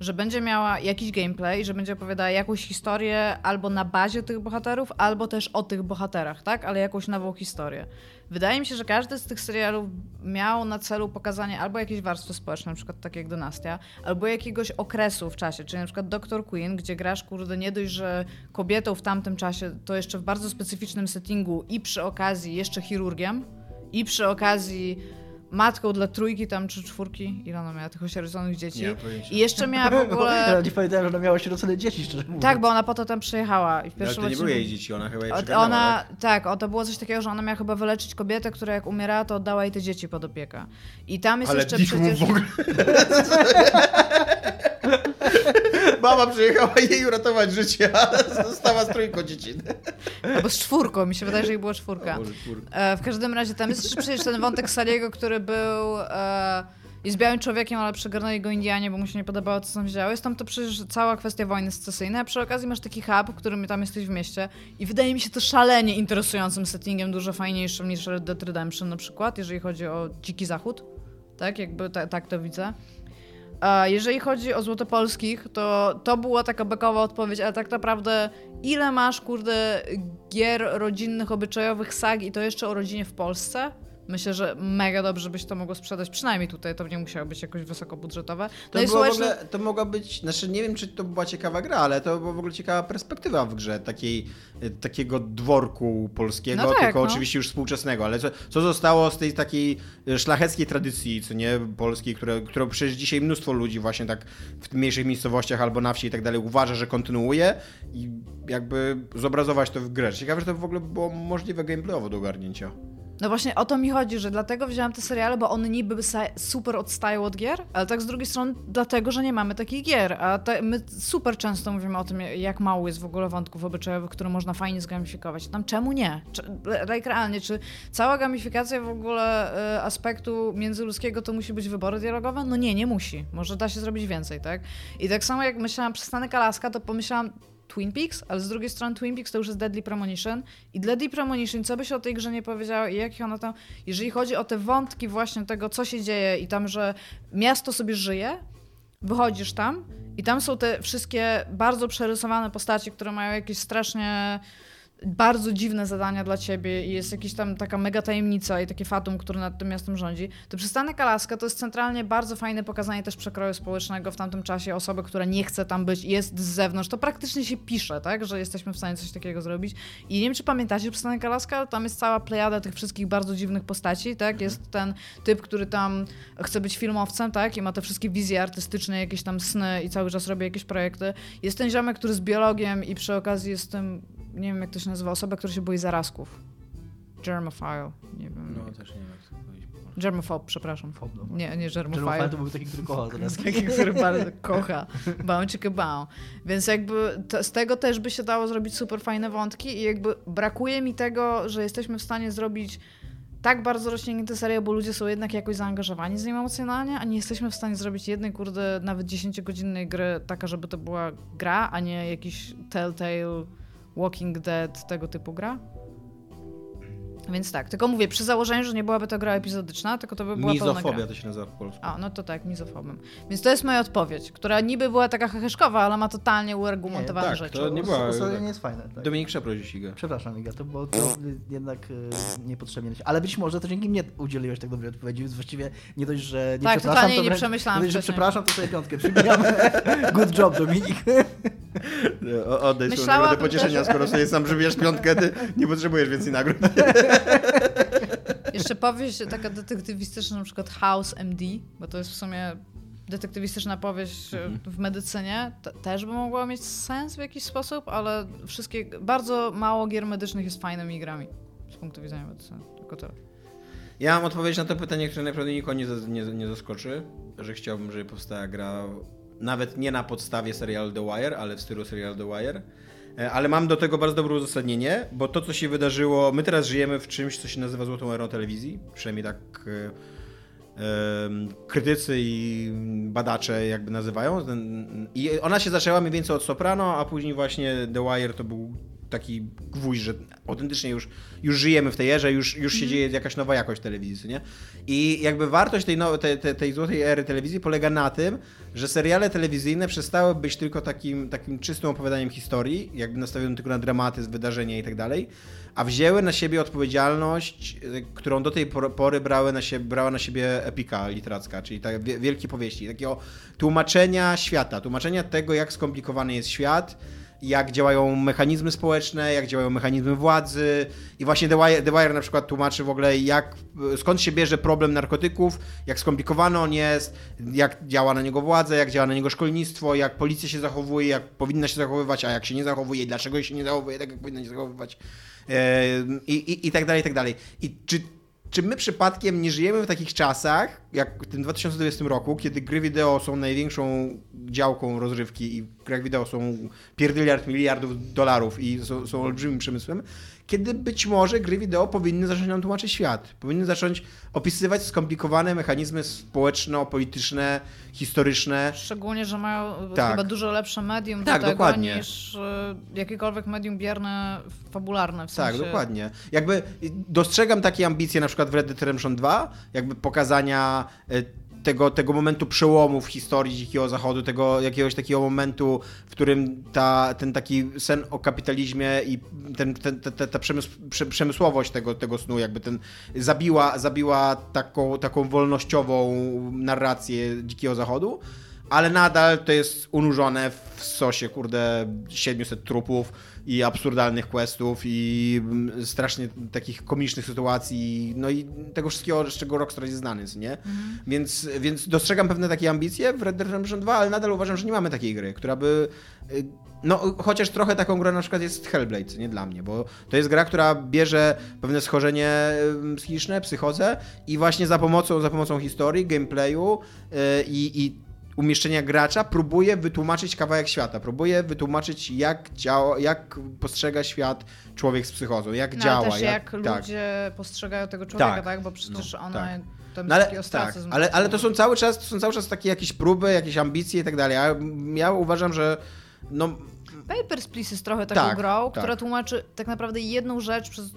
że będzie miała jakiś gameplay, że będzie opowiadała jakąś historię albo na bazie tych bohaterów, albo też o tych bohaterach, tak? Ale jakąś nową historię. Wydaje mi się, że każdy z tych serialów miał na celu pokazanie albo jakiejś warstwy społecznej, na przykład tak jak Dynastia, albo jakiegoś okresu w czasie, czyli na przykład Dr. Queen, gdzie grasz, kurde, nie dość, że kobietą w tamtym czasie, to jeszcze w bardzo specyficznym settingu i przy okazji jeszcze chirurgiem, i przy okazji matką dla trójki tam, czy czwórki, ile ona miała tych osieroconych dzieci. Nie. I jeszcze miała w Ja ogóle... nie pamiętałem, że ona miała sierocone dzieci, szczerze mówiąc. Tak, bo ona po to tam przyjechała i w Ale pierwszym to nie były jej dzieci, ona chyba je przygarnęła, Ona, tak? tak, o, to było coś takiego, że ona miała chyba wyleczyć kobietę, która jak umierała, to oddała jej te dzieci pod opiekę. I tam jest Ale jeszcze przecież... w ogóle. Mama przyjechała jej uratować życie, ale została z trójką dzieci. Albo z czwórką, mi się wydaje, że ich było czwórka. E, w każdym razie tam jest jeszcze przecież ten wątek Saliego, który był... E, i z białym człowiekiem, ale przegarnęli go Indianie, bo mu się nie podobało, co tam działo. Jest tam to przecież cała kwestia wojny secesyjnej, a przy okazji masz taki hub, w którym tam jesteś w mieście i wydaje mi się to szalenie interesującym settingiem, dużo fajniejszym niż Red Dead Redemption na przykład, jeżeli chodzi o Dziki Zachód. Tak, jakby ta, tak to widzę. A jeżeli chodzi o Złotopolskich, to to była taka bekowa odpowiedź, ale tak naprawdę ile masz, kurde, gier rodzinnych, obyczajowych, sag i to jeszcze o rodzinie w Polsce? Myślę, że mega dobrze byś to mogło sprzedać, przynajmniej tutaj, to nie musiało być jakoś wysokobudżetowe. To, No i było w słuchaj, ogóle, to mogła być, znaczy nie wiem, czy to była ciekawa gra, ale to była w ogóle ciekawa perspektywa w grze, takiej, e, takiego dworku polskiego, No tak, tylko no. oczywiście już współczesnego, ale co, co zostało z tej takiej e, szlacheckiej tradycji, co nie, polskiej, które, którą przecież dzisiaj mnóstwo ludzi właśnie tak w mniejszych miejscowościach albo na wsi i tak dalej uważa, że kontynuuje i jakby zobrazować to w grze. Ciekawe, że to w ogóle było możliwe gameplayowo do ogarnięcia. No właśnie o to mi chodzi, że dlatego wziąłam te seriale, bo one niby super odstają od gier, ale tak z drugiej strony dlatego, że nie mamy takich gier. A te, my super często mówimy o tym, jak mało jest w ogóle wątków obyczajowych, które można fajnie zgamifikować. Tam czemu nie? Czy, like realnie, czy cała gamifikacja w ogóle y, aspektu międzyludzkiego to musi być wybory dialogowe? No nie, nie musi. Może da się zrobić więcej, tak? I tak samo jak myślałam Przystanek Alaska, to pomyślałam Twin Peaks, ale z drugiej strony Twin Peaks to już jest Deadly Premonition. I Deadly Premonition, co by się o tej grze nie powiedziało i jak ona tam, jeżeli chodzi o te wątki właśnie tego, co się dzieje i tam, że miasto sobie żyje, wychodzisz tam i tam są te wszystkie bardzo przerysowane postaci, które mają jakieś strasznie bardzo dziwne zadania dla ciebie i jest jakaś tam taka mega tajemnica i takie fatum, które nad tym miastem rządzi, to przystanek Alaska to jest centralnie bardzo fajne pokazanie też przekroju społecznego w tamtym czasie osoby, która nie chce tam być i jest z zewnątrz. To praktycznie się pisze, tak, że jesteśmy w stanie coś takiego zrobić. I nie wiem, czy pamiętacie przystanek Alaska, ale tam jest cała plejada tych wszystkich bardzo dziwnych postaci, tak? Jest ten typ, który tam chce być filmowcem, tak? I ma te wszystkie wizje artystyczne, jakieś tam sny i cały czas robi jakieś projekty. Jest ten ziomek, który jest biologiem i przy okazji jest tym nie wiem jak to się nazywa, osoba, która się boi zarazków. Germophile, nie wiem. No też nie wiem, jak to powiedzieć. Germophobe, przepraszam. Fob, no. Nie, nie Jerome germophile. to był taki, który kochał teraz. Taki, który bardzo kocha. Bałczyk bał. Więc jakby to, z tego też by się dało zrobić super fajne wątki i jakby brakuje mi tego, że jesteśmy w stanie zrobić tak bardzo rozciągnięte serie, bo ludzie są jednak jakoś zaangażowani z nim emocjonalnie, a nie jesteśmy w stanie zrobić jednej, kurde, nawet 10-godzinnej gry taka, żeby to była gra, a nie jakiś Telltale Walking Dead, tego typu gra. Więc tak, tylko mówię, przy założeniu, że nie byłaby to gra epizodyczna, tylko to by była pełna gra. Mizofobia to się nazywa po polsku. A, no to tak, mizofobem. Więc to jest moja odpowiedź, która niby była taka heheszkowa, ale ma totalnie uargumentowane tak, rzeczy. to nie była- Ustalenie nie jest fajne. Tak. Dominik przeprosi ścigę. Przepraszam, Iga, to było to jednak e, niepotrzebnie. Ale być może to dzięki mnie udzieliłeś tak dobrej odpowiedzi, więc właściwie nie dość, że nie Tak, przepraszam, totalnie to nie wręcz- przemyślałam nie dość, że wcześniej. przepraszam, to sobie piątkę przybijam. Good job, Dominik. O- Oddaj swoją Myślałabym nagrodę pocieszenia, skoro sobie sam przybijasz piątkę, ty nie potrzebujesz więcej nagród. Jeszcze powieść taka detektywistyczna, na przykład House MD, bo to jest w sumie detektywistyczna powieść e, Mhm. w medycynie, te- też by mogła mieć sens w jakiś sposób, ale wszystkie, bardzo mało gier medycznych jest fajnymi grami z punktu widzenia medycyny. Tylko tyle. Ja mam odpowiedź na to pytanie, które naprawdę nikogo nie, nie, nie zaskoczy, że chciałbym, żeby powstała gra nawet nie na podstawie serialu The Wire, ale w stylu serialu The Wire. E, Ale mam do tego bardzo dobre uzasadnienie, bo to, co się wydarzyło, my teraz żyjemy w czymś, co się nazywa złotą erą telewizji, przynajmniej tak e, krytycy i badacze jakby nazywają. I ona się zaczęła mniej więcej od Soprano, a później właśnie The Wire to był taki gwóźdź, że autentycznie już, już żyjemy w tej erze, już, już się dzieje jakaś nowa jakość telewizji, nie? I jakby wartość tej, no, tej, tej, tej złotej ery telewizji polega na tym, że seriale telewizyjne przestały być tylko takim, takim czystym opowiadaniem historii, jakby nastawionym tylko na dramatyzm, wydarzenia i tak dalej, a wzięły na siebie odpowiedzialność, y, którą do tej por- pory brały na siebie, brała na siebie epika literacka, czyli tak wie- wielkie powieści, takiego tłumaczenia świata, tłumaczenia tego, jak skomplikowany jest świat, jak działają mechanizmy społeczne, jak działają mechanizmy władzy. I właśnie The Wire, The Wire na przykład tłumaczy w ogóle, jak, skąd się bierze problem narkotyków, jak skomplikowany on jest, jak działa na niego władza, jak działa na niego szkolnictwo, jak policja się zachowuje, jak powinna się zachowywać, a jak się nie zachowuje, i dlaczego się nie zachowuje tak, jak powinna się zachowywać. E, I, i, I tak dalej, i tak dalej. I czy czy my przypadkiem nie żyjemy w takich czasach, jak w tym 2020 roku, kiedy gry wideo są największą działką rozrywki i w grach wideo są pierdyliard miliardów dolarów i są, są olbrzymim przemysłem, kiedy być może gry wideo powinny zacząć nam tłumaczyć świat. Powinny zacząć opisywać skomplikowane mechanizmy społeczno-polityczne, historyczne. Szczególnie, że mają Tak. chyba dużo lepsze medium Tak, do tego dokładnie. niż e, jakiekolwiek medium bierne, fabularne w sensie. Tak, dokładnie. Jakby dostrzegam takie ambicje na przykład w Red Dead Redemption 2, jakby pokazania e, tego, tego momentu przełomu w historii Dzikiego Zachodu, tego jakiegoś takiego momentu, w którym ta, ten taki sen o kapitalizmie i ten, ten, ta, ta, przemysł, prze, przemysłowość tego, tego snu jakby ten zabiła, zabiła taką, taką wolnościową narrację Dzikiego Zachodu, ale nadal to jest unurzone w sosie, kurde, 700 trupów i absurdalnych questów i mm, strasznie takich komicznych sytuacji, no i tego wszystkiego, z czego Rockstar jest znany, nie? Więc, więc dostrzegam pewne takie ambicje w Red Dead Redemption 2, ale nadal uważam, że nie mamy takiej gry, która by... y, No, chociaż trochę taką grą na przykład jest Hellblade, nie dla mnie, bo to jest gra, która bierze pewne schorzenie psychiczne, psychozę i właśnie za pomocą, za pomocą historii, gameplayu y, i, i umieszczenia gracza próbuje wytłumaczyć kawałek świata, próbuje wytłumaczyć jak działa, jak postrzega świat człowiek z psychozą, jak No, działa. też jak, tak. ludzie postrzegają tego człowieka, Tak. tak? Bo przecież No, ona tak. No ale, tak, ale, ale to są cały czas, to są cały czas takie jakieś próby, jakieś ambicje i tak dalej. Ja, ja uważam, że no, Papers, Please jest trochę taką Tak, grą, tak. która tłumaczy tak naprawdę jedną rzecz przez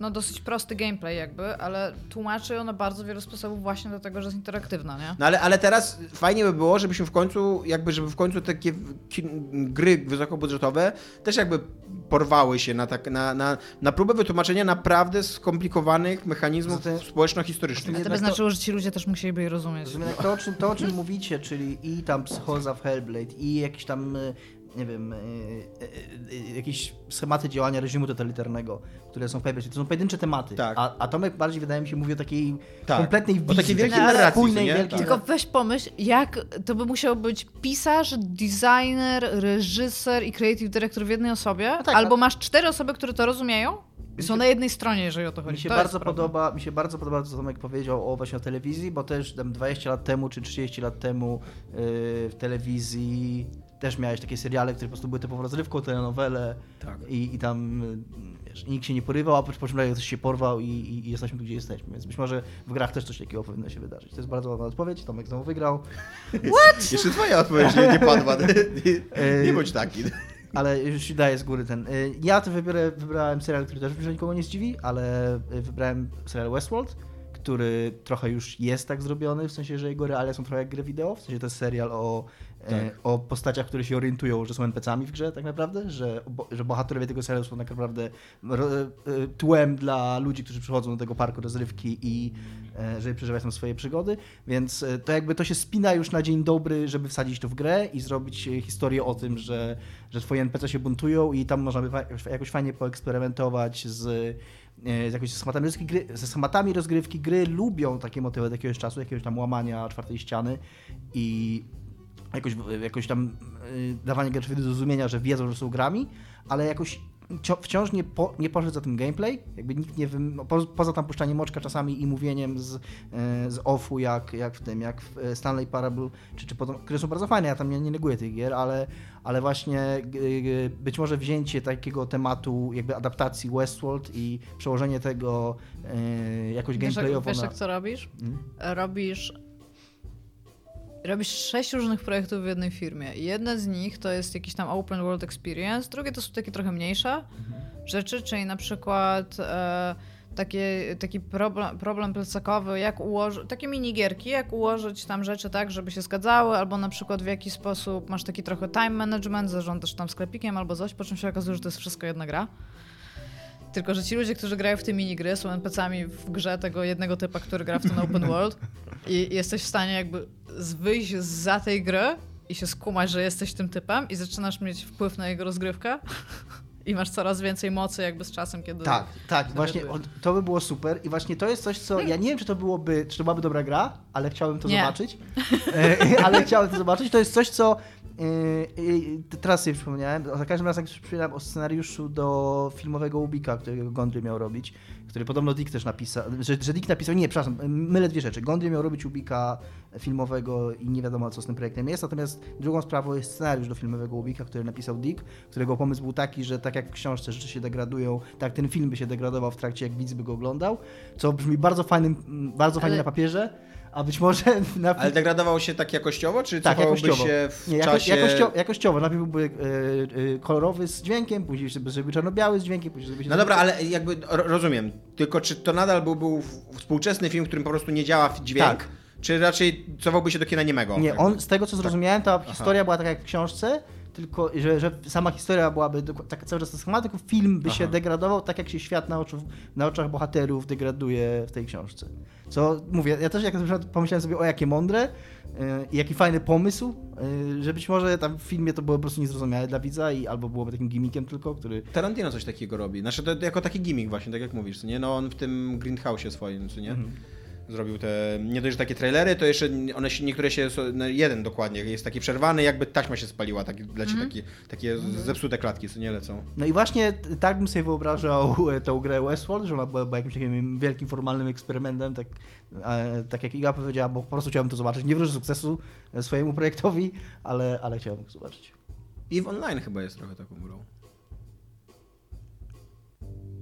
no dosyć prosty gameplay jakby, ale tłumaczy ją na bardzo wiele sposobów właśnie do tego, że jest interaktywna, nie? No ale, ale teraz fajnie by było, żebyśmy w końcu, jakby, żeby w końcu takie gry wysokobudżetowe też jakby porwały się na, tak, na, na, na próbę wytłumaczenia naprawdę skomplikowanych mechanizmów Zatem- społeczno-historycznych. To by to- znaczyło, że ci ludzie też musieliby je rozumieć. Rozumiem, jak to, o czym, to, o czym mówicie, czyli i tam psychoza w Hellblade, i jakieś tam, e, nie wiem, e, e, e, jakieś schematy działania reżimu totalitarnego, które są w Hellblade, to są pojedyncze tematy. Tak. A, a Tomek bardziej, wydaje mi się, mówi o takiej Tak. kompletnej O wizji. takiej wielkiej takiej narracji, spójnej, nie? wielkiej Tak. Tylko weź pomyśl, jak to by musiał być pisarz, designer, reżyser i creative director w jednej osobie, tak, albo a- masz cztery osoby, które to rozumieją i są na jednej stronie, jeżeli o to chodzi. Mi się, to bardzo podoba, mi się bardzo podoba, co Tomek powiedział o właśnie o telewizji, bo też tam 20 lat temu czy 30 lat temu yy, w telewizji też miałeś takie seriale, które po prostu były typową rozrywką, telenowele Tak. i, i tam wiesz, nikt się nie porywał, a po czym nagle ktoś się porwał i, i, i jesteśmy tu, gdzie jesteśmy. Więc być może w grach też coś takiego powinno się wydarzyć. To jest bardzo ładna odpowiedź, Tomek znowu wygrał. Jeszcze twoja odpowiedź nie, nie padła. Nie, nie bądź taki. Ale już ci daję z góry ten. y, Ja to wybiorę, wybrałem serial, który też że nikogo nie zdziwi, ale y, wybrałem serial Westworld, który trochę już jest tak zrobiony, w sensie, że jego realia są trochę jak gry wideo, w sensie to jest serial o, e, Tak. o postaciach, które się orientują, że są NPC-ami w grze tak naprawdę, że, bo, że bohaterowie tego serialu są tak naprawdę e, tłem dla ludzi, którzy przychodzą do tego parku rozrywki i e, żeby przeżywać tam swoje przygody, więc e, to jakby to się spina już na dzień dobry, żeby wsadzić to w grę i zrobić e, historię o tym, że, że twoje NPC się buntują i tam można by jakoś fajnie poeksperymentować z, e, z jakoś schematami gry, ze schematami rozgrywki gry. Lubią takie motywy od jakiegoś czasu, jakiegoś tam łamania czwartej ściany i jakoś, jakoś tam y, dawanie graczowi do zrozumienia, że wiedzą, że są grami, ale jakoś wciąż nie, po, nie poszedł za ten gameplay. Jakby nikt nie wym, po, poza tam puszczaniem moczka czasami i mówieniem z, y, z offu, jak, jak w tym, jak w Stanley Parable, czy, czy potom, które są bardzo fajne, ja tam nie, nie neguję tych gier, ale, ale właśnie być może wzięcie takiego tematu jakby adaptacji Westworld i przełożenie tego jakoś Wiesz, jak, gameplayowo wiesz na... jak to robisz? Mm. Robisz robisz sześć różnych projektów w jednej firmie. I Jedna z nich to jest jakiś tam open world experience, drugie to są takie trochę mniejsze rzeczy, czyli na przykład e, takie, taki problem, problem plecakowy, jak ułożyć, takie minigierki, jak ułożyć tam rzeczy tak, żeby się zgadzały, albo na przykład w jaki sposób masz taki trochę time management, zarządzasz tam sklepikiem albo coś, po czym się okazuje, że to jest wszystko jedna gra. Tylko, że ci ludzie, którzy grają w te minigry, są NPC-ami w grze tego jednego typa, który gra w ten open world. I jesteś w stanie jakby z- wyjść za tej gry i się skumać, że jesteś tym typem i zaczynasz mieć wpływ na jego rozgrywkę. I masz coraz więcej mocy jakby z czasem, kiedy... Tak, tak, właśnie to by było super. I właśnie to jest coś, co ja nie wiem, czy to byłoby, czy to byłaby dobra gra, ale chciałbym to Nie. zobaczyć, E, ale chciałem to zobaczyć. To jest coś, co Yy, yy, teraz sobie przypomniałem, za każdym razem przypominam o scenariuszu do filmowego Ubika, którego Gondry miał robić, który podobno Dick też napisał, że, że Dick napisał, nie, przepraszam, mylę dwie rzeczy. Gondry miał robić Ubika filmowego i nie wiadomo co z tym projektem jest, natomiast drugą sprawą jest scenariusz do filmowego Ubika, który napisał Dick, którego pomysł był taki, że tak jak w książce rzeczy się degradują, tak ten film by się degradował w trakcie jak widz by go oglądał, co brzmi bardzo fajnym, bardzo fajnie Ale- na papierze, a być może na Ale degradował się tak jakościowo, czy tak, jakościowo. się w Nie, jako, czasie... jakościowo, jakościowo. Najpierw byłby e, e, kolorowy z dźwiękiem, później żeby, czarno-biały z dźwiękiem, później żeby się... No dobra, ale jakby ro- rozumiem. Tylko czy to nadal był, był współczesny film, w którym po prostu nie działa dźwięk? Tak. Czy raczej cofałby się do kina niemego? Nie, on z tego co zrozumiałem, ta Aha. historia była taka jak w książce, tylko że, że sama historia byłaby doku- tak cały czas ta sama, tylko film by się Aha. degradował tak jak się świat na, oczu, na oczach bohaterów degraduje w tej książce. Co mówię, ja też jak pomyślałem sobie o jakie mądre yy, i jaki fajny pomysł, yy, że być może tam w filmie to było po prostu niezrozumiałe dla widza i albo byłoby takim gimmickiem tylko, który Tarantino coś takiego robi. Znaczy to jako taki gimmick właśnie, tak jak mówisz, nie? No on w tym Greenhouse swoim, co nie? Mhm. Zrobił te, nie dość, że takie trailery, to jeszcze one się, niektóre się, no jeden dokładnie, jest taki przerwany, jakby taśma się spaliła, taki, leci taki, takie z- zepsute klatki, co nie lecą. No i właśnie tak bym sobie wyobrażał e, tą grę Westworld, że ona była, była jakimś takim wielkim formalnym eksperymentem, tak, e, tak jak Iga powiedziała, bo po prostu chciałbym to zobaczyć. Nie wróżę sukcesu e, swojemu projektowi, ale, ale chciałbym to zobaczyć. I w online chyba jest trochę taką grą.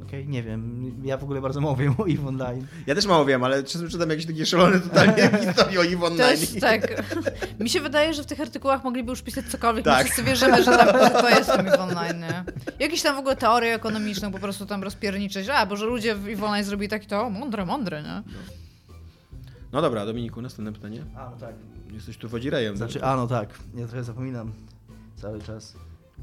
Okej, nie wiem, ja w ogóle bardzo mało wiem o EVE Online. Ja też mało wiem, ale czasem czytam jakieś takie szalone totalnie historie o EVE Online. jest tak. Mi się wydaje, że w tych artykułach mogliby już pisać cokolwiek. Tak. My wszyscy wierzymy, że, tam, że to jest w online. Nie? Jakieś tam w ogóle teorię ekonomiczną po prostu tam rozpierniczyć. A, bo że ludzie w EVE Online zrobili taki to, mądre, mądre, nie? No dobra, Dominiku, następne pytanie. A, no tak. Jesteś tu wodzirejem. Znaczy, a no tak, ja trochę zapominam cały czas.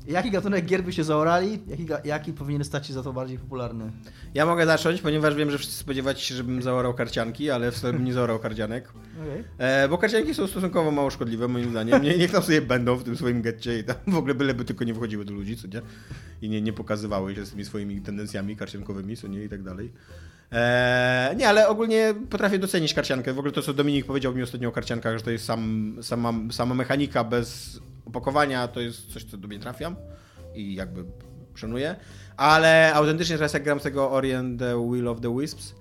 Jaki gatunek gier by się zaorali? Jaki, jaki powinien stać się za to bardziej popularny? Ja mogę zacząć, ponieważ wiem, że wszyscy spodziewacie się, żebym zaorał karcianki, ale wcale bym nie zaorał karcianek. Okej. E, bo karcianki są stosunkowo mało szkodliwe, moim zdaniem. Nie, niech tam sobie będą w tym swoim getcie i tam w ogóle byleby tylko nie wychodziły do ludzi, co nie? I nie, nie pokazywały się z tymi swoimi tendencjami karciankowymi, co nie? I tak dalej. E, nie, ale ogólnie potrafię docenić karciankę. W ogóle to, co Dominik powiedział mi ostatnio o karciankach, że to jest sam, sama, sama mechanika bez opakowania, to jest coś, co do mnie trafiam i jakby szanuję. Ale autentycznie teraz jak gram z tego Orient the Will of the Wisps,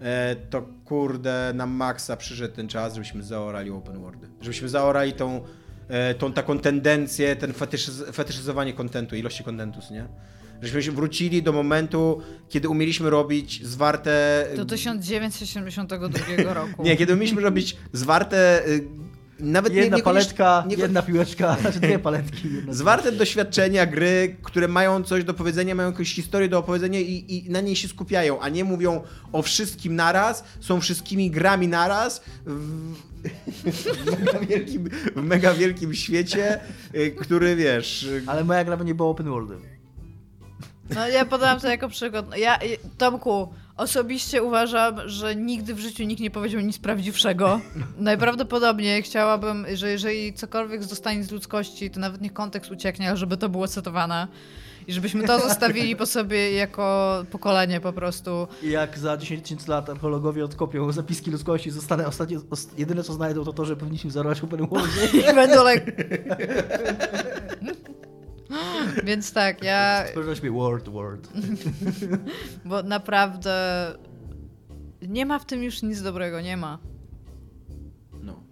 e, to kurde na maksa przyszedł ten czas, żebyśmy zaorali open worldy. Żebyśmy zaorali tą, e, tą taką tendencję, ten fetyszyz fetyszyzowanie kontentu, ilości kontentu, nie? Żebyśmy się wrócili do momentu, kiedy umieliśmy robić zwarte... Do 1972 roku. Nie, kiedy umieliśmy robić zwarte... Nawet nie, Jedna niekoniecznie- paletka, nie- jedna piłeczka, znaczy dwie paletki. Zwarte doświadczenia, gry, które mają coś do powiedzenia, mają jakąś historię do opowiedzenia i, i na niej się skupiają, a nie mówią o wszystkim naraz, są wszystkimi grami naraz w, w, mega, wielkim, w mega wielkim świecie, y, który wiesz... y, Ale moja gra by nie była open worldem. No ja podałam to jako przykład. Ja, Tomku, osobiście uważam, że nigdy w życiu nikt nie powiedział nic prawdziwszego. Najprawdopodobniej chciałabym, że jeżeli cokolwiek zostanie z ludzkości, to nawet niech kontekst ucieknie, ale żeby to było cytowane. I żebyśmy to zostawili po sobie jako pokolenie po prostu. I jak za 10 tysięcy lat archeologowie odkopią zapiski ludzkości, zostanę ostatnie, os, jedyne co znajdą to to, że powinniśmy zarobić open. I będą like... Więc tak, ja... Spojrzał sobie word, word. Bo naprawdę... Nie ma w tym już nic dobrego, nie ma. No.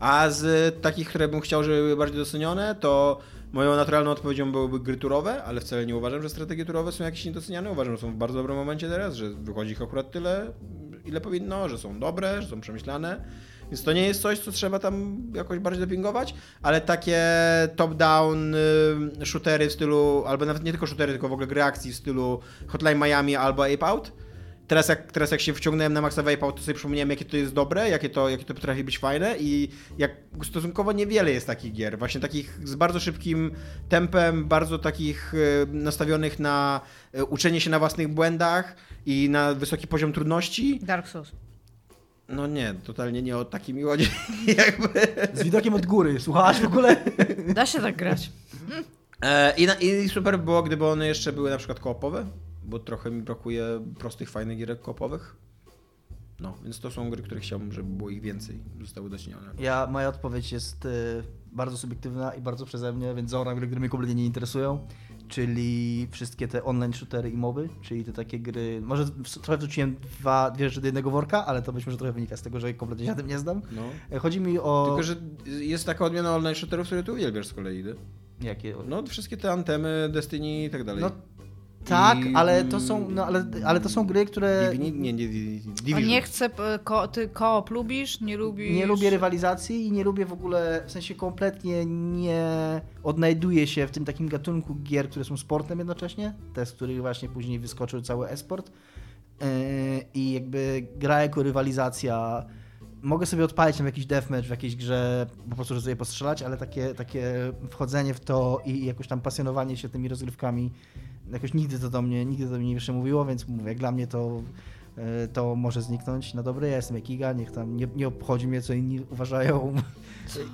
A z takich, które bym chciał, żeby były bardziej docenione, to moją naturalną odpowiedzią byłyby gry turowe, ale wcale nie uważam, że strategie turowe są jakieś niedoceniane. Uważam, że są w bardzo dobrym momencie teraz, że wychodzi ich akurat tyle, ile powinno, że są dobre, że są przemyślane. Więc to nie jest coś, co trzeba tam jakoś bardziej dopingować, ale takie top-down y, shootery w stylu, albo nawet nie tylko shootery, tylko w ogóle gry akcji w stylu Hotline Miami albo Ape Out, Teraz jak, teraz jak się wciągnąłem na Maxa Vape'a, to sobie przypomniałem, jakie to jest dobre, jakie to, jakie to potrafi być fajne i jak stosunkowo niewiele jest takich gier, właśnie takich z bardzo szybkim tempem, bardzo takich e, nastawionych na e, uczenie się na własnych błędach i na wysoki poziom trudności. Dark Souls. No nie, totalnie nie o takim mi chodzi. Jakby. Z widokiem od góry. Słuchałaś w ogóle? Da się tak grać. E, i, na, I super by było, gdyby one jeszcze były na przykład koopowe, bo trochę mi brakuje prostych, fajnych gierek koopowych. No, więc to są gry, które chciałbym, żeby było ich więcej, zostały docenione. Ja, moja odpowiedź jest y, bardzo subiektywna i bardzo przeze mnie, więc zaoram gry, które mnie kompletnie nie interesują, czyli wszystkie te online shootery i moby, czyli te takie gry, może trochę wrzuciłem dwa, dwie rzeczy do jednego worka, ale to być może trochę wynika z tego, że kompletnie się na tym nie znam. No. E, Chodzi mi o... Tylko, że jest taka odmiana online shooterów, które ty uwielbiasz z kolei. Jakie? No, wszystkie te antemy, Destiny i tak dalej. No tak, I- ale to są, no, ale, ale to są gry, które... Nie, nie, nie, A Division. nie chcę, ko, ty koop lubisz, nie lubisz... Nie lubię rywalizacji i nie lubię w ogóle, w sensie kompletnie nie odnajduję się w tym takim gatunku gier, które są sportem jednocześnie, te, z których właśnie później wyskoczył cały esport. Yy, I jakby gra jako rywalizacja. Mogę sobie odpalić tam jakiś deathmatch w jakiejś grze, po prostu, żeby sobie postrzelać, ale takie, takie wchodzenie w to i jakoś tam pasjonowanie się tymi rozgrywkami, jakoś nigdy to do mnie, nigdy to do mnie nie przemówiło, więc mówię, jak dla mnie to e, to może zniknąć na dobre. Ja jestem jak Iga, niech tam nie, nie obchodzi mnie, co inni uważają.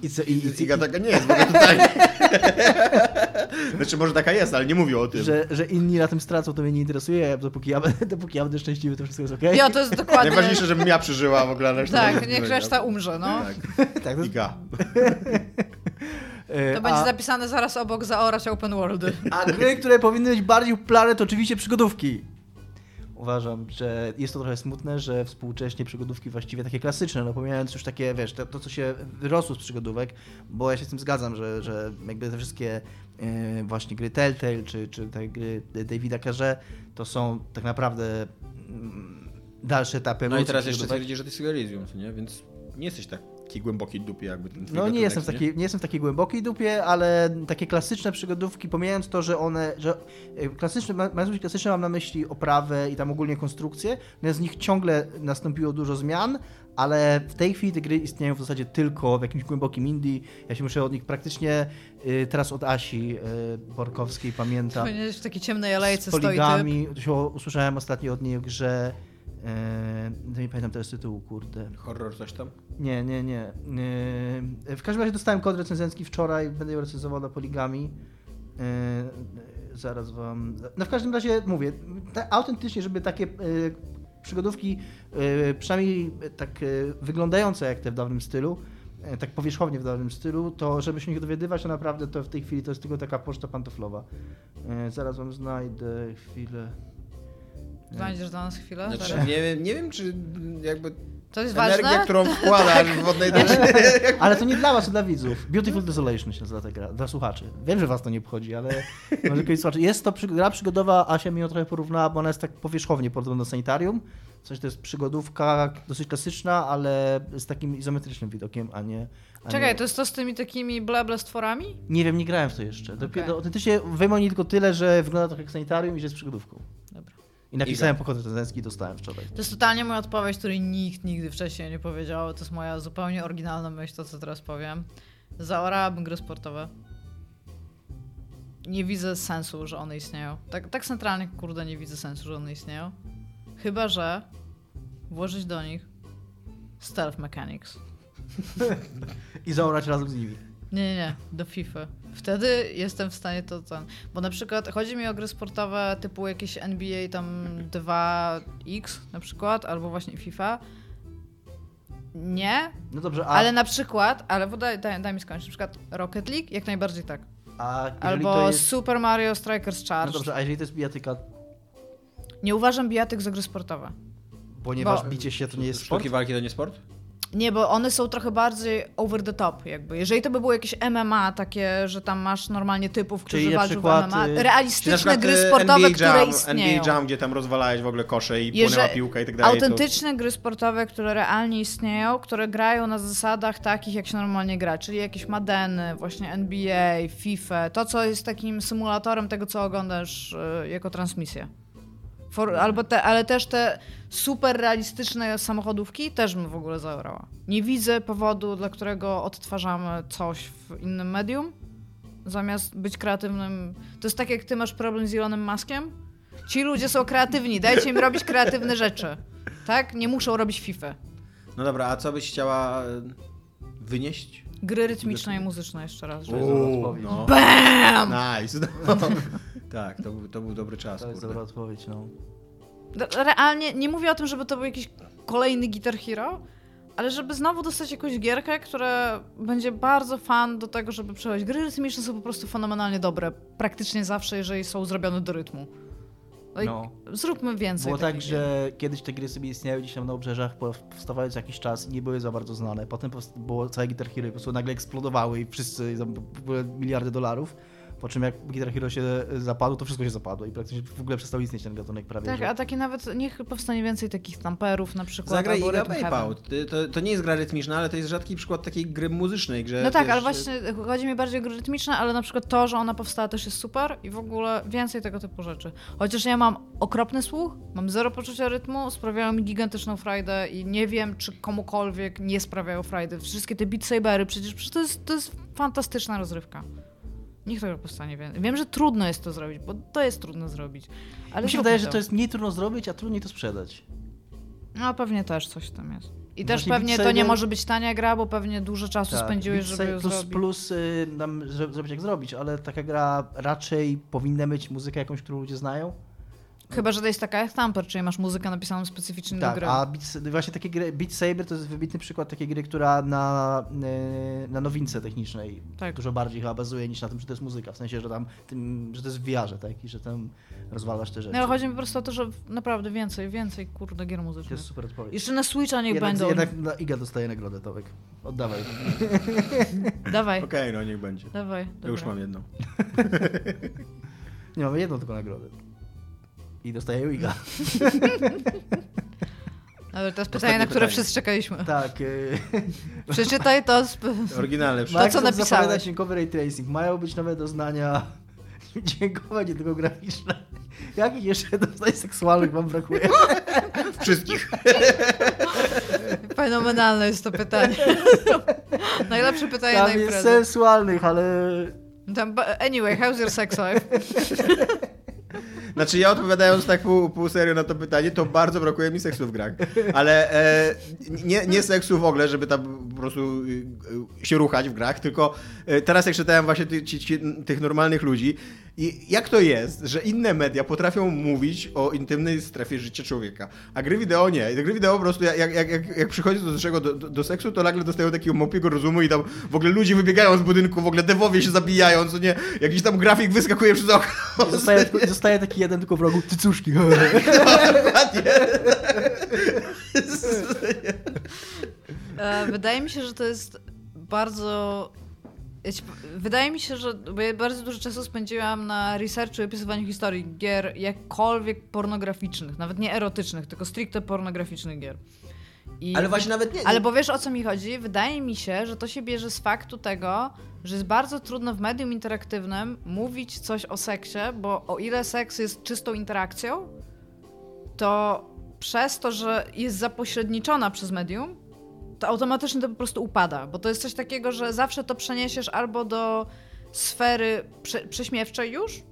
I co, i, i, Iga taka nie jest, bo tutaj... znaczy może taka jest, ale nie mówię o tym. że, że inni na tym stracą, to mnie nie interesuje. Dopóki ja, będę- dopóki ja będę szczęśliwy, to wszystko jest okej. Ja, to jest dokładnie... Najważniejsze, żebym ja przeżyła w ogóle. a reszta Tak, będzie niech reszta umrze, no. Tak. tak, to, Iga. e, To będzie a, zapisane zaraz obok zaorać open worldy. a gry, które powinny być bardziej popularne, to oczywiście przygodówki. Uważam, że jest to trochę smutne, że współcześnie przygodówki właściwie takie klasyczne, no pomijając już takie, wiesz, to, to co się wyrosło z przygodówek, bo ja się z tym zgadzam, że, że jakby te wszystkie e, właśnie gry Telltale, czy, czy te gry Davida Carze, to są tak naprawdę mm, dalsze etapy No i teraz jeszcze przygodówek. twierdzi, że ty jest Elysium, nie? Więc nie jesteś taki głęboki dupie jakby ten No nie jestem, w takiej, nie jestem w takiej głębokiej dupie, ale takie klasyczne przygodówki, pomijając to, że one, że e, klasyczne, ma- mając myśli klasyczne mam na myśli oprawę i tam ogólnie konstrukcję, no z nich ciągle nastąpiło dużo zmian, ale w tej chwili te gry istnieją w zasadzie tylko w jakimś głębokim indie. Ja się muszę od nich praktycznie y, teraz od Asi y, Borkowskiej pamiętam. W takiej ciemnej alejce Z stoi typ. poligami, się usłyszałem ostatnio od niej o y, nie pamiętam teraz tytułu, kurde. Horror coś tam? Nie, nie, nie. Yy, W każdym razie dostałem kod recenzencki wczoraj, będę ją recenzował na poligami. Yy, Zaraz wam. No w każdym razie mówię, ta, autentycznie, żeby takie yy, przygodówki, yy, przynajmniej tak yy, wyglądające jak te w dawnym stylu, tak powierzchownie w dawnym stylu, to żeby się nie dowiadywać, to naprawdę to w tej chwili to jest tylko taka poczta pantoflowa. Zaraz wam znajdę chwilę. Znajdziesz dla nas chwilę? Znaczy, Zaraz. nie, wiem- nie wiem, czy jakby To jest energia, ważne? którą wkładasz w wodnej. Ale to nie dla was, to dla widzów. Beautiful Desolation się nazywa ta gra, dla słuchaczy. Wiem, że was to nie obchodzi, ale może kiedyś słuchaczy. Jest to przy- gra przygodowa, Asia mi ją trochę porównała, bo ona jest tak powierzchownie podobna do Sanitarium. Coś to jest przygodówka dosyć klasyczna, ale z takim izometrycznym widokiem, a nie... A Czekaj, nie... to jest to z tymi takimi bleble stworami? Nie wiem, nie grałem w to jeszcze. Dopiero autentycznie wiem o niej tylko tyle, że wygląda trochę jak Sanitarium i że jest przygodówką. I napisałem po kod recenzencki i dostałem wczoraj. To jest totalnie moja odpowiedź, której nikt nigdy wcześniej nie powiedział. To jest moja zupełnie oryginalna myśl, to co teraz powiem. Zaorałabym gry sportowe. Nie widzę sensu, że one istnieją. Tak, tak centralnie, kurde, nie widzę sensu, że one istnieją. Chyba, że włożyć do nich stealth mechanics. I zaorać razem z nimi. Nie, nie, nie, do FIFA. Wtedy jestem w stanie to ten. Bo na przykład chodzi mi o gry sportowe typu jakieś NBA tam 2X na przykład, albo właśnie FIFA. Nie, No dobrze, a, ale na przykład, ale daj, daj, daj mi skończyć, na przykład Rocket League, jak najbardziej tak. Albo jest... Super Mario Strikers No Charge. dobrze, a jeżeli to jest bijatyka, Nie uważam bijatyk za gry sportowe. ponieważ Bo- bicie się to nie jest sport? Sztuki walki to nie sport? Nie, bo one są trochę bardziej over the top, jakby. Jeżeli to by było jakieś MMA, takie, że tam masz normalnie typów, którzy Czyli walczą przykład, w MMA, y, realistyczne gry e, sportowe, NBA które Jam, istnieją. NBA Jam, gdzie tam rozwalałeś w ogóle kosze i Jeżeli- płynęła piłka i tak dalej. Autentyczne gry sportowe, które realnie istnieją, które grają na zasadach takich, jak się normalnie gra, czyli jakieś Madeny, właśnie NBA, FIFA, to co jest takim symulatorem tego, co oglądasz y, jako transmisję. For, albo te, ale też te super realistyczne samochodówki też bym w ogóle zaorała. Nie widzę powodu, dla którego odtwarzamy coś w innym medium, zamiast być kreatywnym. To jest tak, jak ty masz problem z Elonem Maskiem. Ci ludzie są kreatywni, dajcie im robić kreatywne rzeczy. Tak? Nie muszą robić FIFA. No dobra, a co byś chciała e, wynieść? Gry rytmiczne i muzyczne jeszcze raz. odpowiedź. no. BAM! Nice. No. Tak, to był, to był dobry czas. To jest kurde. dobra odpowiedź, no. Realnie nie mówię o tym, żeby to był jakiś kolejny Guitar Hero, ale żeby znowu dostać jakąś gierkę, która będzie bardzo fan do tego, żeby przechodzić. Gry rytmiczne są po prostu fenomenalnie dobre. Praktycznie zawsze, jeżeli są zrobione do rytmu. No. No. Zróbmy więcej. Było tak, że kiedyś te gry sobie istniały gdzieś tam na obrzeżach, po- powstawały co jakiś czas i nie były za bardzo znane. Potem było całe Guitar Hero i po prostu nagle eksplodowały i wszyscy ogóle miliardy dolarów. Po czym jak Guitar Hero się zapadło, to wszystko się zapadło i praktycznie w ogóle przestał istnieć ten gatunek prawie. Tak, że... a takie nawet, niech powstanie więcej takich tamperów na przykład. Zagraj Iga. Wipeout. To, to nie jest gra rytmiczna, ale to jest rzadki przykład takiej gry muzycznej, że No tak, wiesz, ale właśnie chodzi mi bardziej o gry rytmiczne, ale na przykład to, że ona powstała też jest super i w ogóle więcej tego typu rzeczy. Chociaż ja mam okropny słuch, mam zero poczucia rytmu, sprawiają mi gigantyczną frajdę i nie wiem, czy komukolwiek nie sprawiają frajdy. Wszystkie te Beat Sabery, przecież, przecież to, jest, to jest fantastyczna rozrywka. Niech tego powstanie więcej. Wiem, że trudno jest to zrobić, bo to jest trudno zrobić. Ale Mi się wydaje, że to jest mniej trudno zrobić, a trudniej to sprzedać. No pewnie też coś tam jest. I też Właśnie pewnie to nie może być tania gra, bo pewnie dużo czasu spędziłeś, Beat żeby ją plus, zrobić. plus y, nam zro- zrobić jak zrobić, ale taka gra raczej powinna mieć muzykę jakąś, którą ludzie znają. Chyba, że to jest taka jak Tamper, czyli masz muzykę napisaną specyficznie do Tak, gry. a Beat, właśnie takie gry, Beat Saber to jest wybitny przykład takiej gry, która na, y, na nowince technicznej Tak. dużo bardziej chyba bazuje niż na tym, że to jest muzyka. W sensie, że tam, tym, że to jest w VR-ze, tak? I że tam rozwalasz te rzeczy. No ale chodzi mi po prostu o to, że naprawdę więcej, więcej kurde gier to muzycznych. jest super odpowiedź. Jeszcze na Switcha niech jednak, będą. jednak na Iga dostaje nagrodę, Tomek. Oddawaj. Dawaj, Okej, no niech będzie. dawaj. Ja już mam jedną. Nie, mamy jedną tylko nagrodę. I dostaje ją Iga. Dobra, to jest pytanie, Ostatnie na które pytanie. wszyscy czekaliśmy. tak. Y, Przeczytaj to. Z... Oryginalne. To, co napisałeś. zapowiada dźwiękowy ray tracing. Mają być nowe doznania dźwiękowe, nie tylko graficzne. Jakich jeszcze doznań seksualnych wam brakuje? Wszystkich. Fenomenalne jest to pytanie. Najlepsze pytanie na Tam jest imprezę. sensualnych, ale... Tam, anyway, how's your sex life? Znaczy ja odpowiadając tak pół, pół serio na to pytanie, to bardzo brakuje mi seksu w grach. Ale e, nie, nie seksu w ogóle, żeby tam po prostu y, się ruchać w grach, tylko e, teraz jak czytałem właśnie ty, ci, ci, tych normalnych ludzi, i jak to jest, że inne media potrafią mówić o intymnej strefie życia człowieka, a gry wideo nie. I te gry wideo po prostu jak, jak, jak, jak przychodzi do czego, do, do, do seksu, to nagle dostają takiego małpiego rozumu i tam w ogóle ludzie wybiegają z budynku, w ogóle dewowie się zabijają, co nie, jakiś tam grafik wyskakuje przez okno. Zostaje, zostaje taki jeden tylko w rogu, cycuszki. Dokładnie. E, Wydaje mi się, że to jest bardzo. Wydaje mi się, że. Bo ja bardzo dużo czasu spędziłam na researchu i opisywaniu historii gier jakkolwiek pornograficznych, nawet nie erotycznych, tylko stricte pornograficznych gier. I Ale właśnie nawet nie. Ale bo wiesz o co mi chodzi? Wydaje mi się, że to się bierze z faktu tego, że jest bardzo trudno w medium interaktywnym mówić coś o seksie, bo o ile seks jest czystą interakcją, to przez to, że jest zapośredniczona przez medium, to automatycznie to po prostu upada, bo to jest coś takiego, że zawsze to przeniesiesz albo do sfery prze, prześmiewczej już,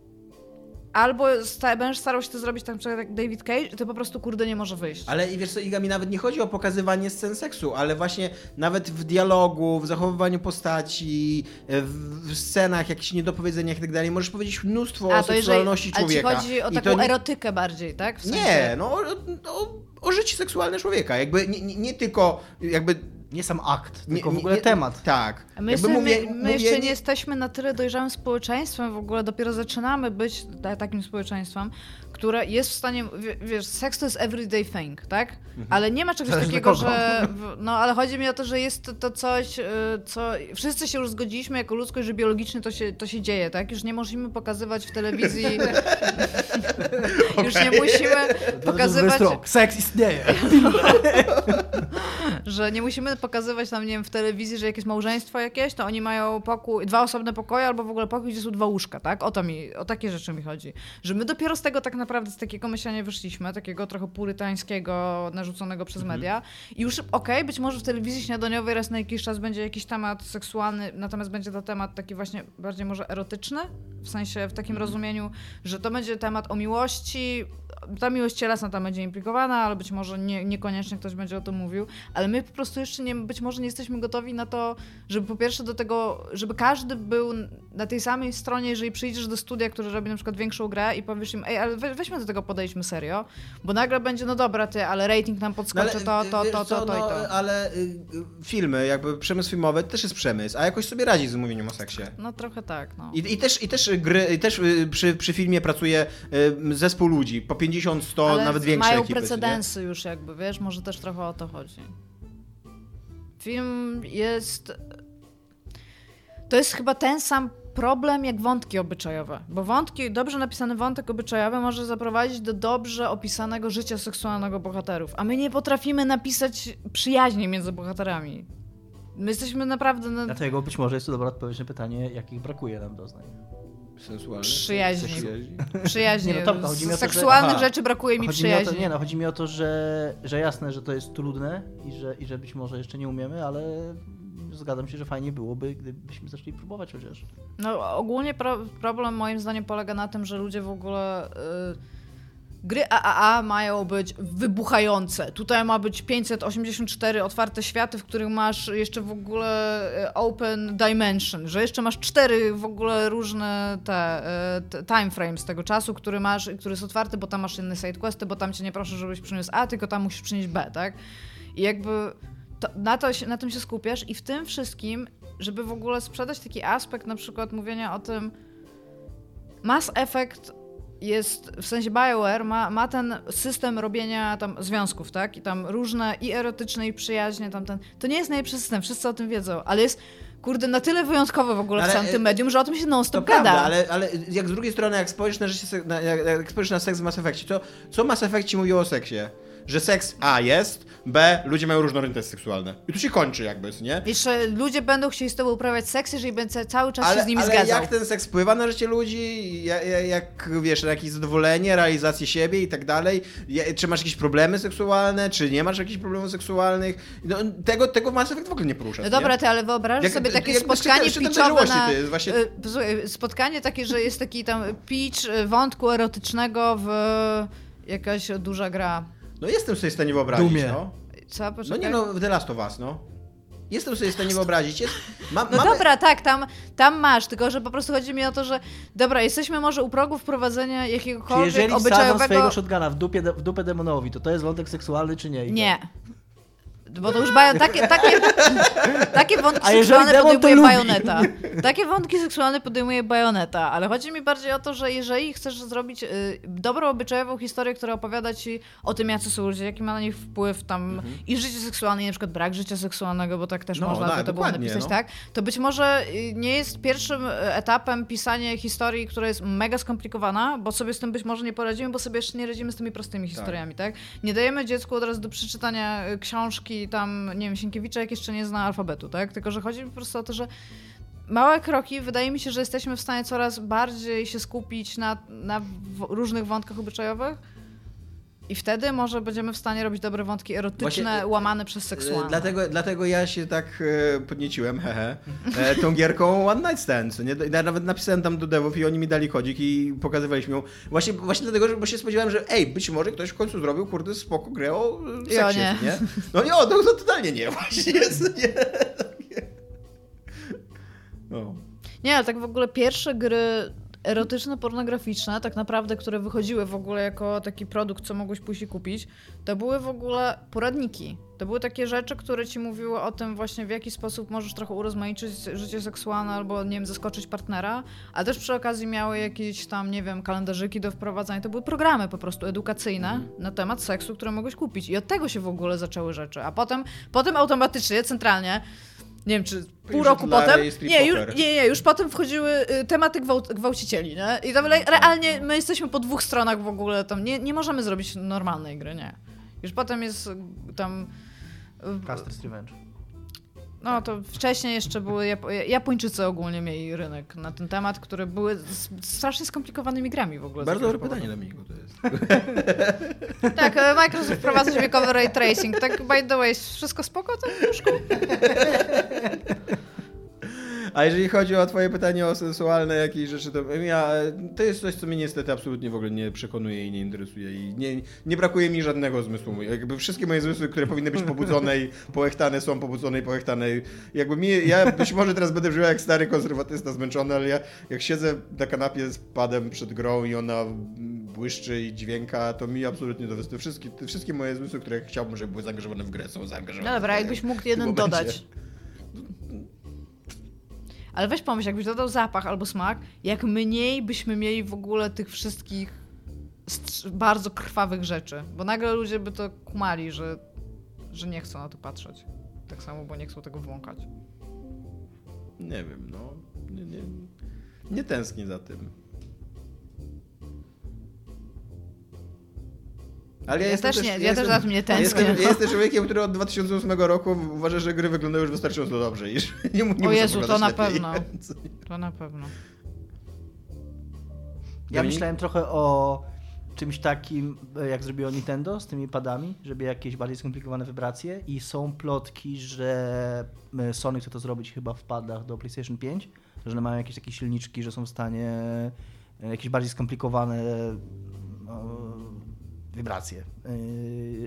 albo sta, będziesz starał się to zrobić tak przykład jak David Cage to po prostu kurde nie może wyjść. Ale i wiesz co, Iga, mi nawet nie chodzi o pokazywanie scen seksu, ale właśnie nawet w dialogu, w zachowywaniu postaci, w, scenach, jakichś niedopowiedzeniach i tak dalej, możesz powiedzieć mnóstwo o seksualności ale ci człowieka. chodzi o I taką nie- erotykę bardziej, tak? W sensie- Nie, no o, o, o życie seksualne człowieka. Jakby nie, nie, nie tylko jakby... Nie sam akt, Nie, tylko w ogóle nie- temat. Tak. My, jakby jeszcze, mówię- my, my mówię jeszcze nie jesteśmy na tyle dojrzałym społeczeństwem, w ogóle dopiero zaczynamy być ta, takim społeczeństwem, które jest w stanie, wie- wiesz, seks to jest everyday thing, tak? Mhm. Ale nie ma czegoś Zależy takiego, że, no ale chodzi mi o to, że jest to, to coś, y, co wszyscy się już zgodziliśmy jako ludzkość, że biologicznie to się, to się dzieje, tak? Już nie możemy pokazywać w telewizji, już nie musimy pokazywać, Seks istnieje. że nie musimy pokazywać tam, nie wiem, w telewizji, że jakieś małżeństwo jakieś, to oni mają pokój, dwa osobne pokoje albo w ogóle pokój, gdzie są dwa łóżka, tak? O to mi, o takie rzeczy mi chodzi. Że my dopiero z tego tak naprawdę, z takiego myślenia wyszliśmy, takiego trochę purytańskiego, narzuconego przez media. I już okej, być może w telewizji śniadaniowej raz na jakiś czas będzie jakiś temat seksualny, natomiast będzie to temat taki właśnie bardziej może erotyczny, w sensie w takim rozumieniu, że to będzie temat o miłości, ta miłość cielesna tam będzie implikowana, ale być może nie, niekoniecznie ktoś będzie o tym mówił, ale my po prostu jeszcze nie, być może nie jesteśmy gotowi na to, żeby po pierwsze do tego, żeby każdy był na tej samej stronie, jeżeli przyjdziesz do studia, który robi na przykład większą grę i powiesz im, ej, ale weźmy do tego podejdźmy serio, bo nagle będzie, no dobra ty, ale rating nam podskoczy No ale, to, to, to, to, to i no, to. Ale y, filmy, jakby przemysł filmowy to też jest przemysł, a jakoś sobie radzi z mówieniem o seksie. No trochę tak, no. I, i też, i też gry, i też y, przy, przy filmie pracuje y, zespół ludzi, po 50, 100, Ale nawet większe mają ekipy. nie? precedensy już jakby, wiesz, może też trochę o to chodzi. Film jest... To jest chyba ten sam problem jak wątki obyczajowe, bo wątki, dobrze napisany wątek obyczajowy może zaprowadzić do dobrze opisanego życia seksualnego bohaterów, a my nie potrafimy napisać przyjaźni między bohaterami. My jesteśmy naprawdę na Dlatego być może jest to dobra odpowiedź na pytanie, jakich brakuje nam doznań. Sensualne? Przyjaźni. Przyjaźni. przyjaźni. Nie, no Tomka, chodzi mi o Z to, że- seksualnych Aha. rzeczy brakuje mi przyjaźni. to, nie no, chodzi mi o to, że, że jasne, że to jest trudne i że, i że być może jeszcze nie umiemy, ale zgadzam się, że fajnie byłoby, gdybyśmy zaczęli próbować chociaż. No ogólnie pro, problem moim zdaniem polega na tym, że ludzie w ogóle... Y, gry AAA mają być wybuchające. Tutaj ma być 584 otwarte światy, w których masz jeszcze w ogóle y, open dimension, że jeszcze masz cztery w ogóle różne te, y, te time frames tego czasu, który masz, który jest otwarty, bo tam masz inne side questy, bo tam cię nie proszę, żebyś przyniósł A, tylko tam musisz przynieść B, tak? I jakby to, na, to, na tym się skupiasz i w tym wszystkim, żeby w ogóle sprzedać taki aspekt na przykład mówienia o tym Mass Effect jest, w sensie BioWare ma, ma ten system robienia tam związków, tak? I tam różne i erotyczne i przyjaźnie, tam ten, to nie jest najlepszy system, wszyscy o tym wiedzą, ale jest kurde na tyle wyjątkowy w ogóle Ale, w całym e, tym medium, że o tym się To non-stop gada. prawda, ale, ale jak z drugiej strony, jak spojrzysz na, życie, se- na, jak, jak spojrzysz na seks w Mass Effectie, to co Mass Effect ci mówił o seksie? Że seks A jest, B ludzie mają różne orientacje seksualne. I tu się kończy jakby, nie? Jeszcze ludzie będą chcieli z tobą uprawiać seks, jeżeli będę cały czas się Ale, z nimi ale zgadzał. jak ten seks wpływa na życie ludzi, jak, jak wiesz, na jakieś zadowolenie, realizację siebie i tak dalej, czy masz jakieś problemy seksualne, czy nie masz jakichś problemów seksualnych, no, tego, tego Mass Effect w ogóle nie porusza. No dobra, ty, ale wyobraź Jak- sobie takie jak spotkanie szczytem pitchowe na... jest właśnie- y, spotkanie takie, że jest taki tam pitch y, wątku erotycznego w jakaś duża gra. No jestem sobie w stanie wyobrazić, Dumie. no. Co, No poczekaj. nie no, w The Last of Us, no. Jestem sobie w stanie wyobrazić. Jest, ma, No mamy- dobra, tak, tam, tam masz, tylko że po prostu chodzi mi o to, że dobra, jesteśmy może u progu wprowadzenia Czy jakiegokolwiek jeżeli wsadzą obyczajowego... swojego shotguna w, dupie, w dupę demonowi, to to jest wątek seksualny czy nie? Nie. Bo to już bajo, takie, takie, takie wątki seksualne demon podejmuje bajoneta. Takie wątki seksualne podejmuje bajoneta, ale chodzi mi bardziej o to, że jeżeli chcesz zrobić y, dobrą, obyczajową historię, która opowiada ci o tym, jacy są ludzie, jaki ma na nich wpływ tam i życie seksualne, i na przykład brak życia seksualnego, bo tak też No, można by to było napisać, no. tak? To być może y, nie jest pierwszym y, etapem pisania historii, która jest mega skomplikowana, bo sobie z tym być może nie poradzimy, bo sobie jeszcze nie radzimy z tymi prostymi historiami, tak? Nie dajemy dziecku od razu do przeczytania y, tam, nie wiem, Sienkiewicza, jeszcze nie zna alfabetu, tak? Tylko, że chodzi po prostu o to, że małe kroki, wydaje mi się, że jesteśmy w stanie coraz bardziej się skupić na, na różnych wątkach obyczajowych i wtedy może będziemy w stanie robić dobre wątki erotyczne, Właśnie, e, łamane przez E, seksualne. Dlatego, dlatego ja się tak e, podnieciłem, hehe, e, tą gierką One Night Stand. Nie? Ja nawet napisałem tam do devów i oni mi dali kodzik i pokazywaliśmy ją. Właśnie, właśnie dlatego, że bo się spodziewałem, że ej, być może ktoś w końcu zrobił, kurde, spoko grę o e, seksie, Ja nie. nie? No nie, o, no, no totalnie nie, właśnie nie. No. Nie, ale tak w ogóle pierwsze gry erotyczne, pornograficzne, tak naprawdę, które wychodziły w ogóle jako taki produkt, co mogłeś i kupić, to były w ogóle poradniki. To były takie rzeczy, które ci mówiły o tym właśnie, w jaki sposób możesz trochę urozmaicić życie seksualne albo, nie wiem, zaskoczyć partnera, ale też przy okazji miały jakieś tam, nie wiem, kalendarzyki do wprowadzania. To były programy po prostu edukacyjne na temat seksu, które mogłeś kupić. I od tego się w ogóle zaczęły rzeczy. A potem, potem automatycznie, centralnie, nie wiem, czy pół Już roku potem. Nie, już, nie, nie, już potem wchodziły y, tematy gwałt, gwałcicieli, nie? I tam realnie my jesteśmy po dwóch stronach w ogóle tam. Nie, nie możemy zrobić normalnej gry, nie. Już potem jest tam. y, Caster's Revenge. No to wcześniej jeszcze były. Japo- Japończycy ogólnie mieli rynek na ten temat, które były strasznie skomplikowanymi grami w ogóle. Bardzo dobre pytanie, Dominiku, to jest. Tak, e, Microsoft wprowadza dźwiękowy ray tracing. Tak, by the way, wszystko spoko? Tak, Mieszku? A jeżeli chodzi o twoje pytanie o sensualne jakieś rzeczy, to ja, to jest coś, co mnie niestety absolutnie w ogóle nie przekonuje i nie interesuje. I nie, nie brakuje mi żadnego zmysłu. Jakby wszystkie moje zmysły, które powinny być pobudzone i połechtane są pobudzone i połechtane. Jakby mi, ja być może teraz będę brzmiał jak stary konserwatysta zmęczony, ale ja jak siedzę na kanapie z padem przed grą i ona błyszczy i dźwięka, to mi absolutnie to wystarczy. Wszystkie, wszystkie moje zmysły, które chciałbym, żeby były zaangażowane w grę, są zaangażowane. No dobra, w grę. jakbyś mógł jeden dodać. Ale weź pomyśl, jakbyś dodał zapach albo smak, jak mniej byśmy mieli w ogóle tych wszystkich bardzo krwawych rzeczy. Bo nagle ludzie by to kumali, że, że nie chcą na to patrzeć. Tak samo, bo nie chcą tego włąkać. Nie wiem, no. Nie, nie, nie tęsknię za tym. Ale ja, Ja jestem też nie, ja jestem, też za tym nie tęsknię. Jestem, ja jestem człowiekiem, który od 2008 roku uważa, że gry wyglądają już wystarczająco dobrze i że nie, mu- nie O Jezu, to na lepiej. pewno. To na pewno. Ja Dominik? myślałem trochę o czymś takim, e, jak zrobiło Nintendo z tymi padami, żeby jakieś bardziej skomplikowane wibracje i są plotki, że e, Sony chce to zrobić chyba w padach do PlayStation 5, że one mają jakieś takie silniczki, że są w stanie e, jakieś bardziej skomplikowane no, wibracje, e,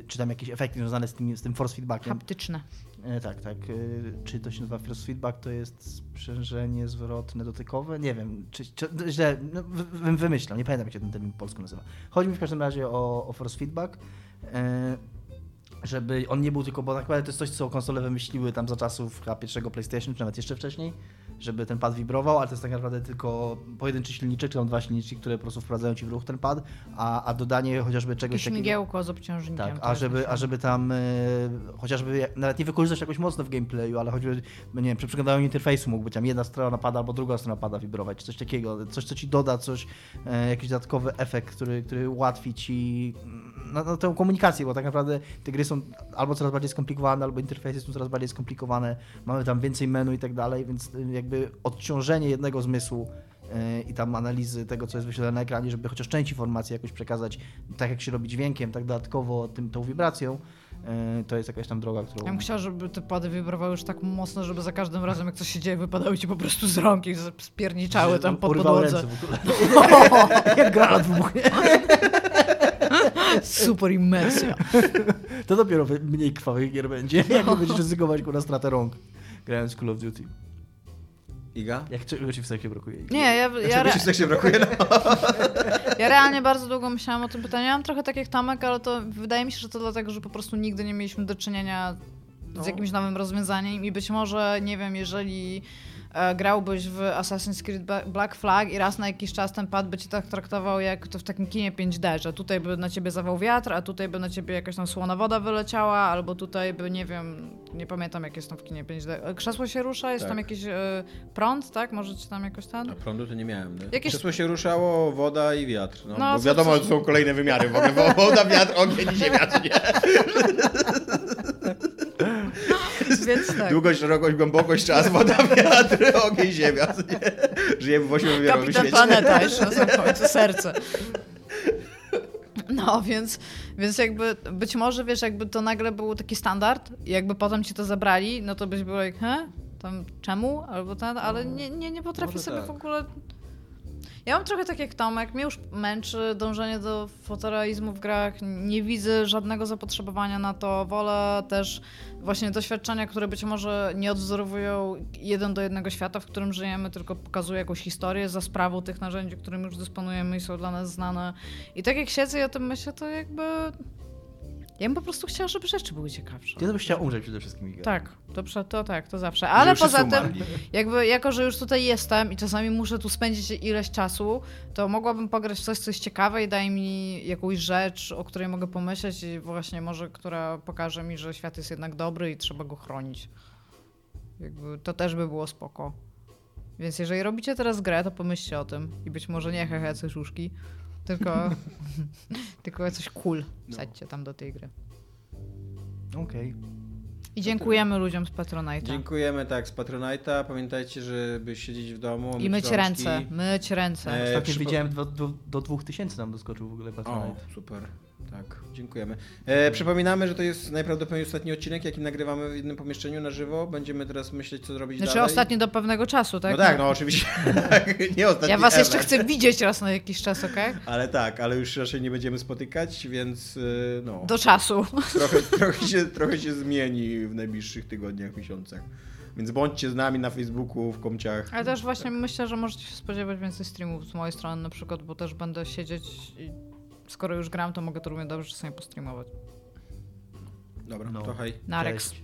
czy tam jakieś efekty związane z tym, z tym force feedbackiem. Haptyczne. E, Tak, tak. E, Czy to się nazywa force feedback? To jest sprzężenie zwrotne dotykowe? Nie wiem, czy, czy źle, no, wy, wy- wymyślam, nie pamiętam jak się ten termin po polsku nazywa. Chodzi mi w każdym razie o, o force feedback, e, żeby on nie był tylko, bo tak naprawdę to jest coś, co konsole wymyśliły tam za czasów chyba pierwszego PlayStation, czy nawet jeszcze wcześniej, żeby ten pad wibrował, ale to jest tak naprawdę tylko pojedynczy silniczek, czy tam dwa silniki, które po prostu wprowadzają ci w ruch ten pad, a, a dodanie chociażby czegoś takiego... migiełko z obciążnikiem. Tak, a żeby, a żeby tam e, chociażby jak- nawet nie wykorzystać jakoś mocno w gameplayu, ale choćby, no nie wiem, przy przeglądaniu interfejsu mógł być tam jedna strona pada albo druga strona pada wibrować, czy coś takiego, coś co ci doda, coś, e, jakiś dodatkowy efekt, który, który ułatwi ci mm, no, no, tę komunikację, bo tak naprawdę te gry są albo coraz bardziej skomplikowane, albo interfejsy są coraz bardziej skomplikowane, mamy tam więcej menu i tak dalej, więc e, jakby odciążenie jednego zmysłu e, i tam analizy tego, co jest wyświetlane na ekranie, żeby chociaż część informacji jakoś przekazać, tak jak się robi dźwiękiem, tak dodatkowo tym, tą wibracją, e, to jest jakaś tam droga, którą... Ja bym chciała, żeby te pady wibrowały już tak mocno, żeby za każdym razem, jak coś się dzieje, wypadały ci po prostu z rąk i spierniczały tam pod podłodze. ręce w ogóle. jak granat wybuchnie. Super imersja. To dopiero mniej krwawych gier będzie, jak nie będziesz ryzykować na stratę rąk, grając Call of Duty. Iga? Jak czego ci w seksie brakuje? Nie, ja, ja, Czego re, ci w seksie brakuje? No. ja realnie bardzo długo myślałam o tym pytaniu. Ja mam trochę tak jak Tomek, ale to wydaje mi się, że to dlatego, że po prostu nigdy nie mieliśmy do czynienia No. z jakimś nowym rozwiązaniem i być może, nie wiem, jeżeli grałbyś w Assassin's Creed Black Flag i raz na jakiś czas ten pad by cię tak traktował jak to w takim kinie 5D, że tutaj by na ciebie zawał wiatr, a tutaj by na ciebie jakaś tam słona woda wyleciała, albo tutaj by, nie wiem, nie pamiętam jak jest tam w kinie 5D. E, Krzesło się rusza, jest Tak. tam jakiś e, prąd, tak? Możecie tam jakoś ten... A prądu to nie miałem. No. Jakieś- Krzesło się ruszało, woda i wiatr. No, No, bo wiadomo, że są kolejne wymiary w ogóle. wo- Woda, wiatr, ogień i ziemia, nie? Więc tak. Długość, szerokość, głębokość, czas, woda, wiatr, ogień, ziemia. Żyjemy w ośmiowymiarowym Kapitan świecie. Planeta jeszcze na samym końcu, serce. No, więc, więc jakby być może, wiesz, jakby to nagle był taki standard i jakby potem ci to zabrali, no to byś był jak, he? Tam czemu? Albo ten, ale nie, nie, nie potrafię Może sobie tak. w ogóle... Ja mam trochę tak jak Tomek, mnie już męczy dążenie do fotorealizmu w grach, nie widzę żadnego zapotrzebowania na to, wolę też właśnie doświadczenia, które być może nie odwzorowują jeden do jednego świata, w którym żyjemy, tylko pokazują jakąś historię za sprawą tych narzędzi, którymi już dysponujemy i są dla nas znane. I tak jak siedzę i o tym myślę, to jakby... Ja bym po prostu chciała, żeby rzeczy były ciekawsze. Ty to byś chciał umrzeć przede wszystkim, Iga. Tak, to, to tak, to zawsze. Ale poza tym, jakby jako, że już tutaj jestem i czasami muszę tu spędzić ileś czasu, to mogłabym pograć w coś, co jest ciekawe i daje mi jakąś rzecz, o której mogę pomyśleć i właśnie może, która pokaże mi, że świat jest jednak dobry i trzeba go chronić. Jakby to też by było spoko. Więc jeżeli robicie teraz grę, to pomyślcie o tym. I być może nie hehe cyszuszki, tylko, tylko coś cool wsadźcie tam do tej gry. Okej. I dziękujemy ludziom z Patronite'a. Dziękujemy tak z Patronite'a. Pamiętajcie, żeby siedzieć w domu. I myć rączki. ręce, myć ręce. E, Ostatnio przypo- widziałem do, do, do 2000 nam doskoczył w ogóle O, Patronite. super. Tak, dziękujemy. E, przypominamy, że to jest najprawdopodobniej ostatni odcinek, jaki nagrywamy w jednym pomieszczeniu na żywo. Będziemy teraz myśleć, co zrobić Znaczy dalej. ostatni do pewnego czasu, tak? No tak, no oczywiście. nie ostatni Ja was ever. jeszcze chcę widzieć raz na jakiś czas, okej? Ale tak, ale już raczej nie będziemy spotykać, więc y, no. Do czasu. Trochę, trochę, się, trochę się zmieni w najbliższych tygodniach, miesiącach. Więc bądźcie z nami na Facebooku, w komciach. Ale też właśnie myślę, że możecie się spodziewać więcej streamów z mojej strony na przykład, bo też będę siedzieć i skoro już gram, to mogę to równie dobrze czasami postreamować. Dobra, No. to hej. Narex. Cześć.